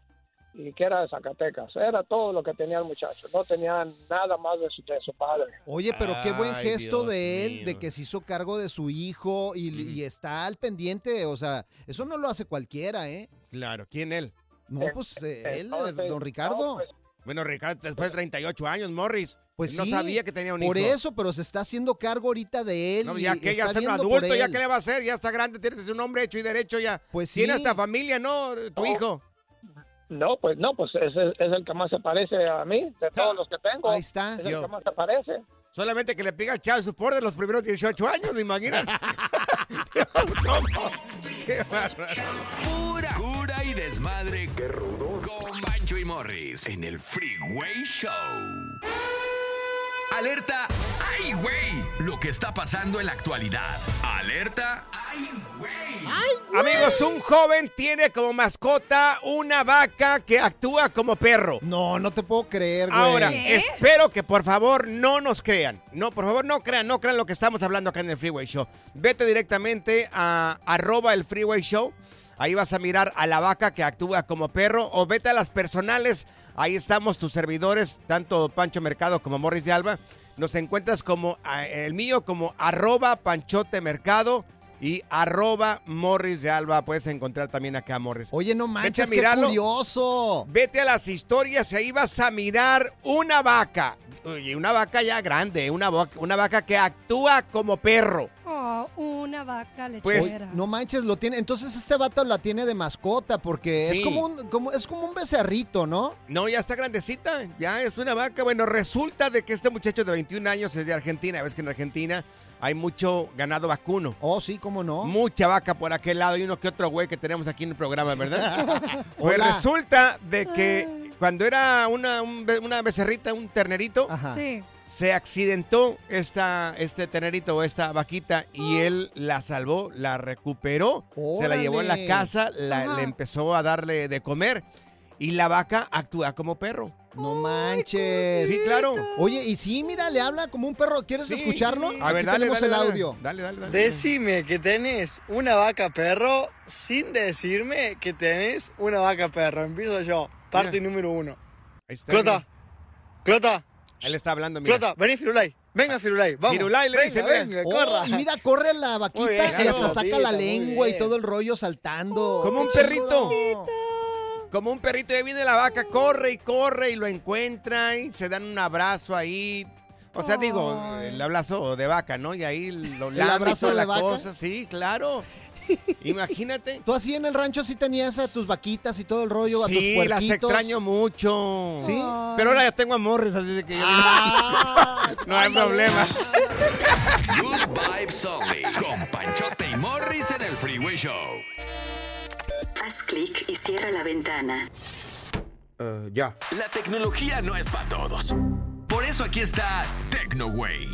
y que era de Zacatecas. Era todo lo que tenía el muchacho, no tenía nada más de su, de su padre. Oye, pero qué buen Ay, gesto Dios de él, mío. de que se hizo cargo de su hijo y, y está al pendiente. O sea, eso no lo hace cualquiera, ¿eh? Claro, ¿quién él? No, pues eh, él, entonces, don Ricardo. pues, Bueno, Ricardo, después de 38 años, Morris. Pues no sí, sabía que tenía un Por hijo. eso, pero se está haciendo cargo ahorita de él. No, ya que ya está es un por adulto, ya que le va a hacer, ya está grande, tiene que ser un hombre hecho y derecho ya. Pues Tiene sí. hasta familia, ¿no? Tu hijo. No, pues no, pues es, el- es el que más se parece a mí, de todos los que tengo. Ahí está. Es el que más se parece. Solamente que le piga el chavo support de los primeros 18 años, ¿te imaginas? Qué. Pura cura y desmadre. Qué rudos. Con Bancho y Morris en el Freeway Show. Alerta. ¡Ay, güey! Lo que está pasando en la actualidad. Alerta. ¡Ay, güey! Amigos, un joven tiene como mascota una vaca que actúa como perro. No, no te puedo creer, güey. Ahora, espero que por favor no nos crean. No, por favor no crean, no crean lo que estamos hablando acá en el Freeway Show. Vete directamente a arroba el Freeway Show. Ahí vas a mirar a la vaca que actúa como perro. O vete a las personales. Ahí estamos tus servidores, tanto Pancho Mercado como Morris de Alba. Nos encuentras como el mío como arroba Panchote Mercado y arroba Morris de Alba. Puedes encontrar también acá a Morris. Oye, no Vete a manches, qué curioso. Vete a las historias y ahí vas a mirar una vaca. Oye, una vaca ya grande, una, vaca- una vaca que actúa como perro. Oh, una vaca Pues, lechera. no manches, lo tiene. Entonces este vato la tiene de mascota porque Sí. es como un, como, es como un becerrito, ¿no? No, ya está grandecita, ya es una vaca. Bueno, resulta de que este muchacho de 21 años es de Argentina. Ves que en Argentina hay mucho ganado vacuno. Oh, sí, cómo no. Mucha vaca por aquel lado y uno que otro güey que tenemos aquí en el programa, ¿verdad? pues Hola. resulta de que cuando era una, un una becerrita, un ternerito, Sí. se accidentó esta, este tenerito o esta vaquita y él la salvó, la recuperó, se la llevó en la Órale. casa, la- Ajá. le empezó a darle de comer y la vaca actúa como perro. No manches. Sí, claro. Oye, y sí, mira, le habla como un perro. ¿Quieres Sí. escucharlo? A ver, Aquí dale, tenemos dale, el dale. audio. Dale, dale, dale. Decime que tenés una vaca perro sin decirme que tenés una vaca perro. Empiezo yo. Parte número uno. Ahí está, Clota, mira. Clota, Él está hablando, mira. Clota, vení Firulay. Venga Firulay, vamos. Firulay le venga, dice, ven. venga, Oh, corra. y mira, corre la vaquita bien, y hasta saca la lengua y todo el rollo saltando. Como un perrito. Como un perrito, ahí viene la vaca, corre y corre y lo encuentra y se dan un abrazo ahí. O sea, digo, el abrazo de vaca, ¿no? Y ahí lo El abrazo toda de la vaca. cosa, sí, claro. Imagínate. Tú así en el rancho sí tenías a tus vaquitas y todo el rollo, a tus Sí, las extraño mucho. ¿Sí? Pero ahora ya tengo amores, así de que ya- Ah, no hay problema. Good Vibes Only. Con Panchote y Morris en el Freeway Show. Haz clic y cierra la ventana. ya. La tecnología no es para todos. Por eso aquí está TecnoWay.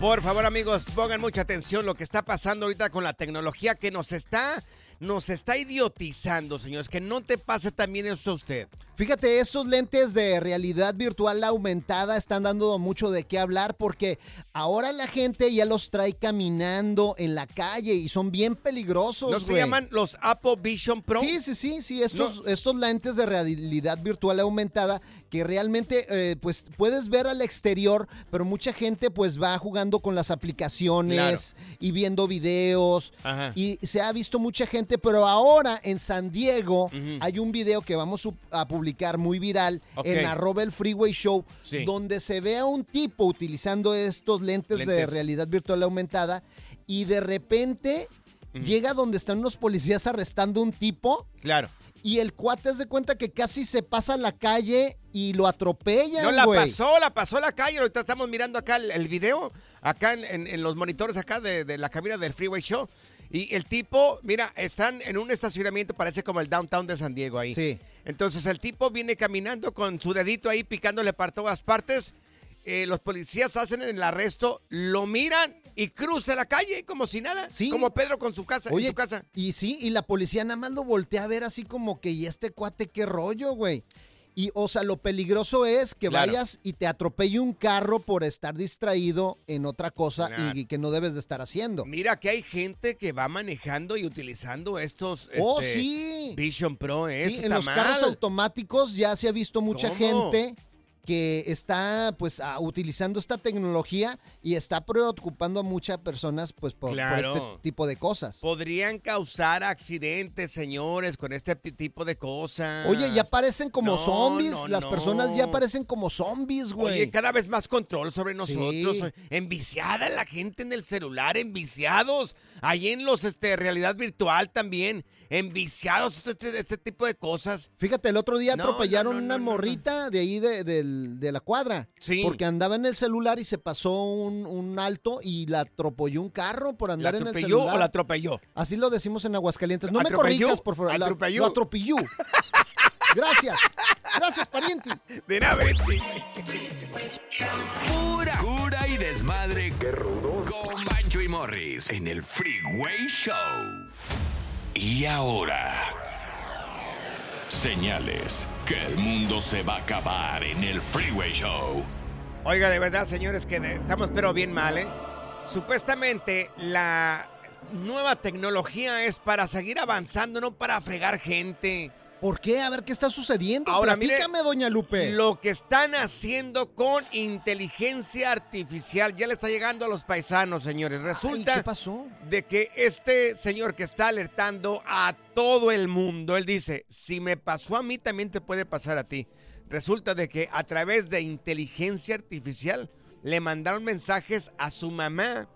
Por favor, amigos, pongan mucha atención lo que está pasando ahorita con la tecnología que nos está, nos está idiotizando, señores. Que no te pase también eso a usted. Fíjate, estos lentes de realidad virtual aumentada están dando mucho de qué hablar porque ahora la gente ya los trae caminando en la calle y son bien peligrosos. ¿No se llaman los Apple Vision Pro? Sí, sí, sí, sí, estos, estos lentes de realidad virtual aumentada que realmente eh, pues puedes ver al exterior, pero mucha gente pues va jugando con las aplicaciones y viendo videos. Ajá. y se ha visto mucha gente, pero ahora en San Diego hay un video que vamos a publicar muy viral en arroba el Freeway Show, Sí. donde se ve a un tipo utilizando estos lentes, de realidad virtual aumentada y de repente llega donde están unos policías arrestando un tipo. Claro. Y el cuate se cuenta que casi se pasa la calle y lo atropellan, No la pasó, la pasó la calle. Ahorita estamos mirando acá el, el video, acá en, en- en los monitores acá de, de la cabina del Freeway Show. Y el tipo, mira, están en un estacionamiento, parece como el downtown de San Diego ahí. Sí. Entonces el tipo viene caminando con su dedito ahí picándole para todas partes. Eh, los policías hacen el arresto, lo miran y cruza la calle como si nada. Sí. Como Pedro con su casa, en su casa. y sí, y la policía nada más lo voltea a ver así como que, ¿y este cuate qué rollo, güey? Y, o sea, lo peligroso es que Claro. vayas y te atropelle un carro por estar distraído en otra cosa Claro. y, que no debes de estar haciendo. Mira que hay gente que va manejando y utilizando estos Oh, este, sí. Vision Pro. ¿eh? Sí, en los carros automáticos ya se ha visto mucha ¿Cómo? gente que está pues utilizando esta tecnología y está preocupando a muchas personas pues por, este tipo de cosas. Podrían causar accidentes, señores, con este tipo de cosas. Oye, ya parecen como No, zombies, no, las no. personas ya parecen como zombies, güey. Oye, cada vez más control sobre nosotros. Sí. Enviciada la gente en el celular, enviciados. Ahí en los este, realidad virtual también. Enviciados, este, este- este tipo de cosas. Fíjate, el otro día atropellaron una morrita de ahí de, del- de la cuadra. Sí. Porque andaba en el celular y se pasó un, un alto y la atropelló un carro por ¿La andar en el atropelló celular. o la atropelló? Así lo decimos en Aguascalientes. No me ¿Atropelló? corrijas, por favor. La- ¿Atropelló? Lo atropelló. Gracias. Gracias, pariente. De nada. Pura cura y desmadre. Qué rudos. Con Bancho y Morris en el Freeway Show. Y ahora. Señales que el mundo se va a acabar en el Freeway Show. Oiga, de verdad, señores, que estamos pero bien mal, ¿eh? Supuestamente la nueva tecnología es para seguir avanzando, no para fregar gente. ¿Por qué? A ver qué está sucediendo. Ahora, mire, Platícame, doña Lupe. Lo que están haciendo con inteligencia artificial ya le está llegando a los paisanos, señores. Resulta ¿qué pasó? de que este señor que está alertando a todo el mundo, él dice, si me pasó a mí, también te puede pasar a ti. Resulta de que a través de inteligencia artificial le mandaron mensajes a su mamá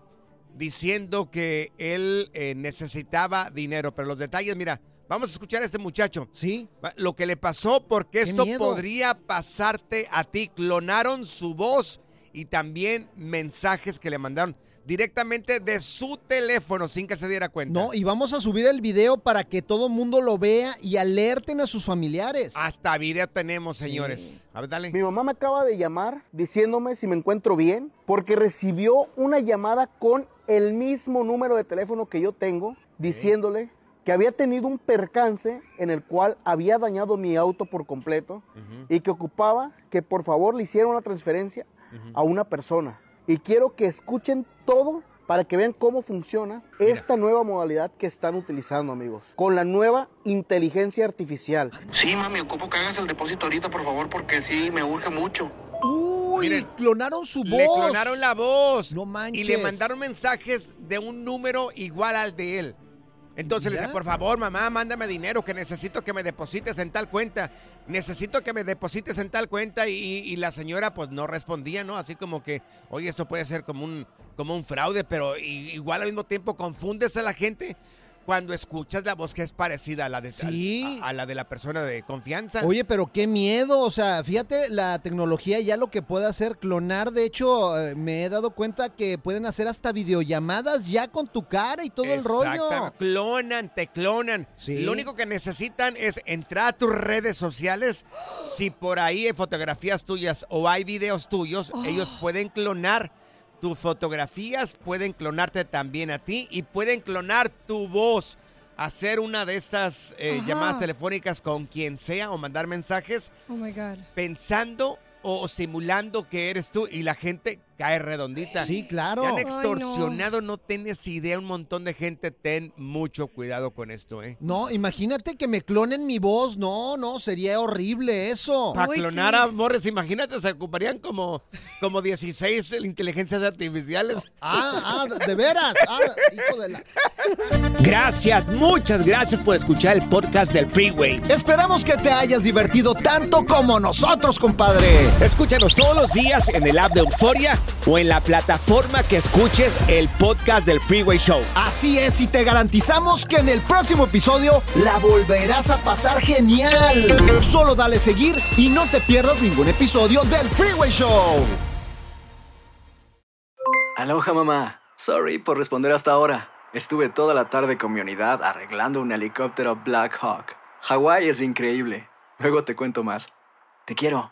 diciendo que él eh, necesitaba dinero. Pero los detalles, mira, vamos a escuchar a este muchacho. Sí. Lo que le pasó, porque Qué esto miedo. podría pasarte a ti. Clonaron su voz y también mensajes que le mandaron directamente de su teléfono sin que se diera cuenta. No, y vamos a subir el video para que todo mundo lo vea y alerten a sus familiares. Hasta video tenemos, señores. A ver, dale. Mi mamá me acaba de llamar diciéndome si me encuentro bien porque recibió una llamada con el mismo número de teléfono que yo tengo diciéndole que había tenido un percance en el cual había dañado mi auto por completo y que ocupaba que por favor le hiciera una transferencia a una persona. Y quiero que escuchen todo para que vean cómo funciona esta nueva modalidad que están utilizando, amigos. Con la nueva inteligencia artificial. Sí, mami, ocupo que hagas el depósito ahorita, por favor, porque sí, me urge mucho. Uy, clonaron su voz. Le clonaron la voz. No manches. Y le mandaron mensajes de un número igual al de él. Entonces le dice, por favor, mamá, mándame dinero que necesito que me deposites en tal cuenta. Necesito que me deposites en tal cuenta. Y, y la señora pues no respondía, ¿no? Así como que, oye, esto puede ser como un, como un fraude, pero igual al mismo tiempo confundes a la gente. Cuando escuchas la voz que es parecida a la de, Sí. a, a la, de la persona de confianza. Oye, pero qué miedo, o sea, fíjate la tecnología ya lo que puede hacer clonar, de hecho eh, me he dado cuenta que pueden hacer hasta videollamadas ya con tu cara y todo el rollo. Clonan, te clonan. Sí. Lo único que necesitan es entrar a tus redes sociales. Si por ahí hay fotografías tuyas o hay videos tuyos, ellos pueden clonar tus fotografías, pueden clonarte también a ti y pueden clonar tu voz. Hacer una de estas eh, llamadas telefónicas con quien sea o mandar mensajes Oh my God. pensando o simulando que eres tú y la gente cae redondita. Sí, claro. Te han Ay, extorsionado, no. tienes idea, un montón de gente. Ten mucho cuidado con esto, ¿eh? No, imagínate que me clonen mi voz, no, no, sería horrible eso. Para clonar a Morris, imagínate, se ocuparían como, como 16 inteligencias artificiales. Ah, ah, de veras. Ah, hijo de la... Gracias, muchas gracias por escuchar el podcast del Freeway. Esperamos que te hayas divertido tanto como nosotros, compadre. Escúchanos todos los días en el app de Euforia o en la plataforma que escuches el podcast del Freeway Show. Así es, y te garantizamos que en el próximo episodio la volverás a pasar genial. Solo dale seguir y no te pierdas ningún episodio del Freeway Show. Aloha mamá. Sorry por responder hasta ahora. Estuve toda la tarde con mi unidad arreglando un helicóptero Black Hawk. Hawái es increíble. Luego te cuento más. Te quiero.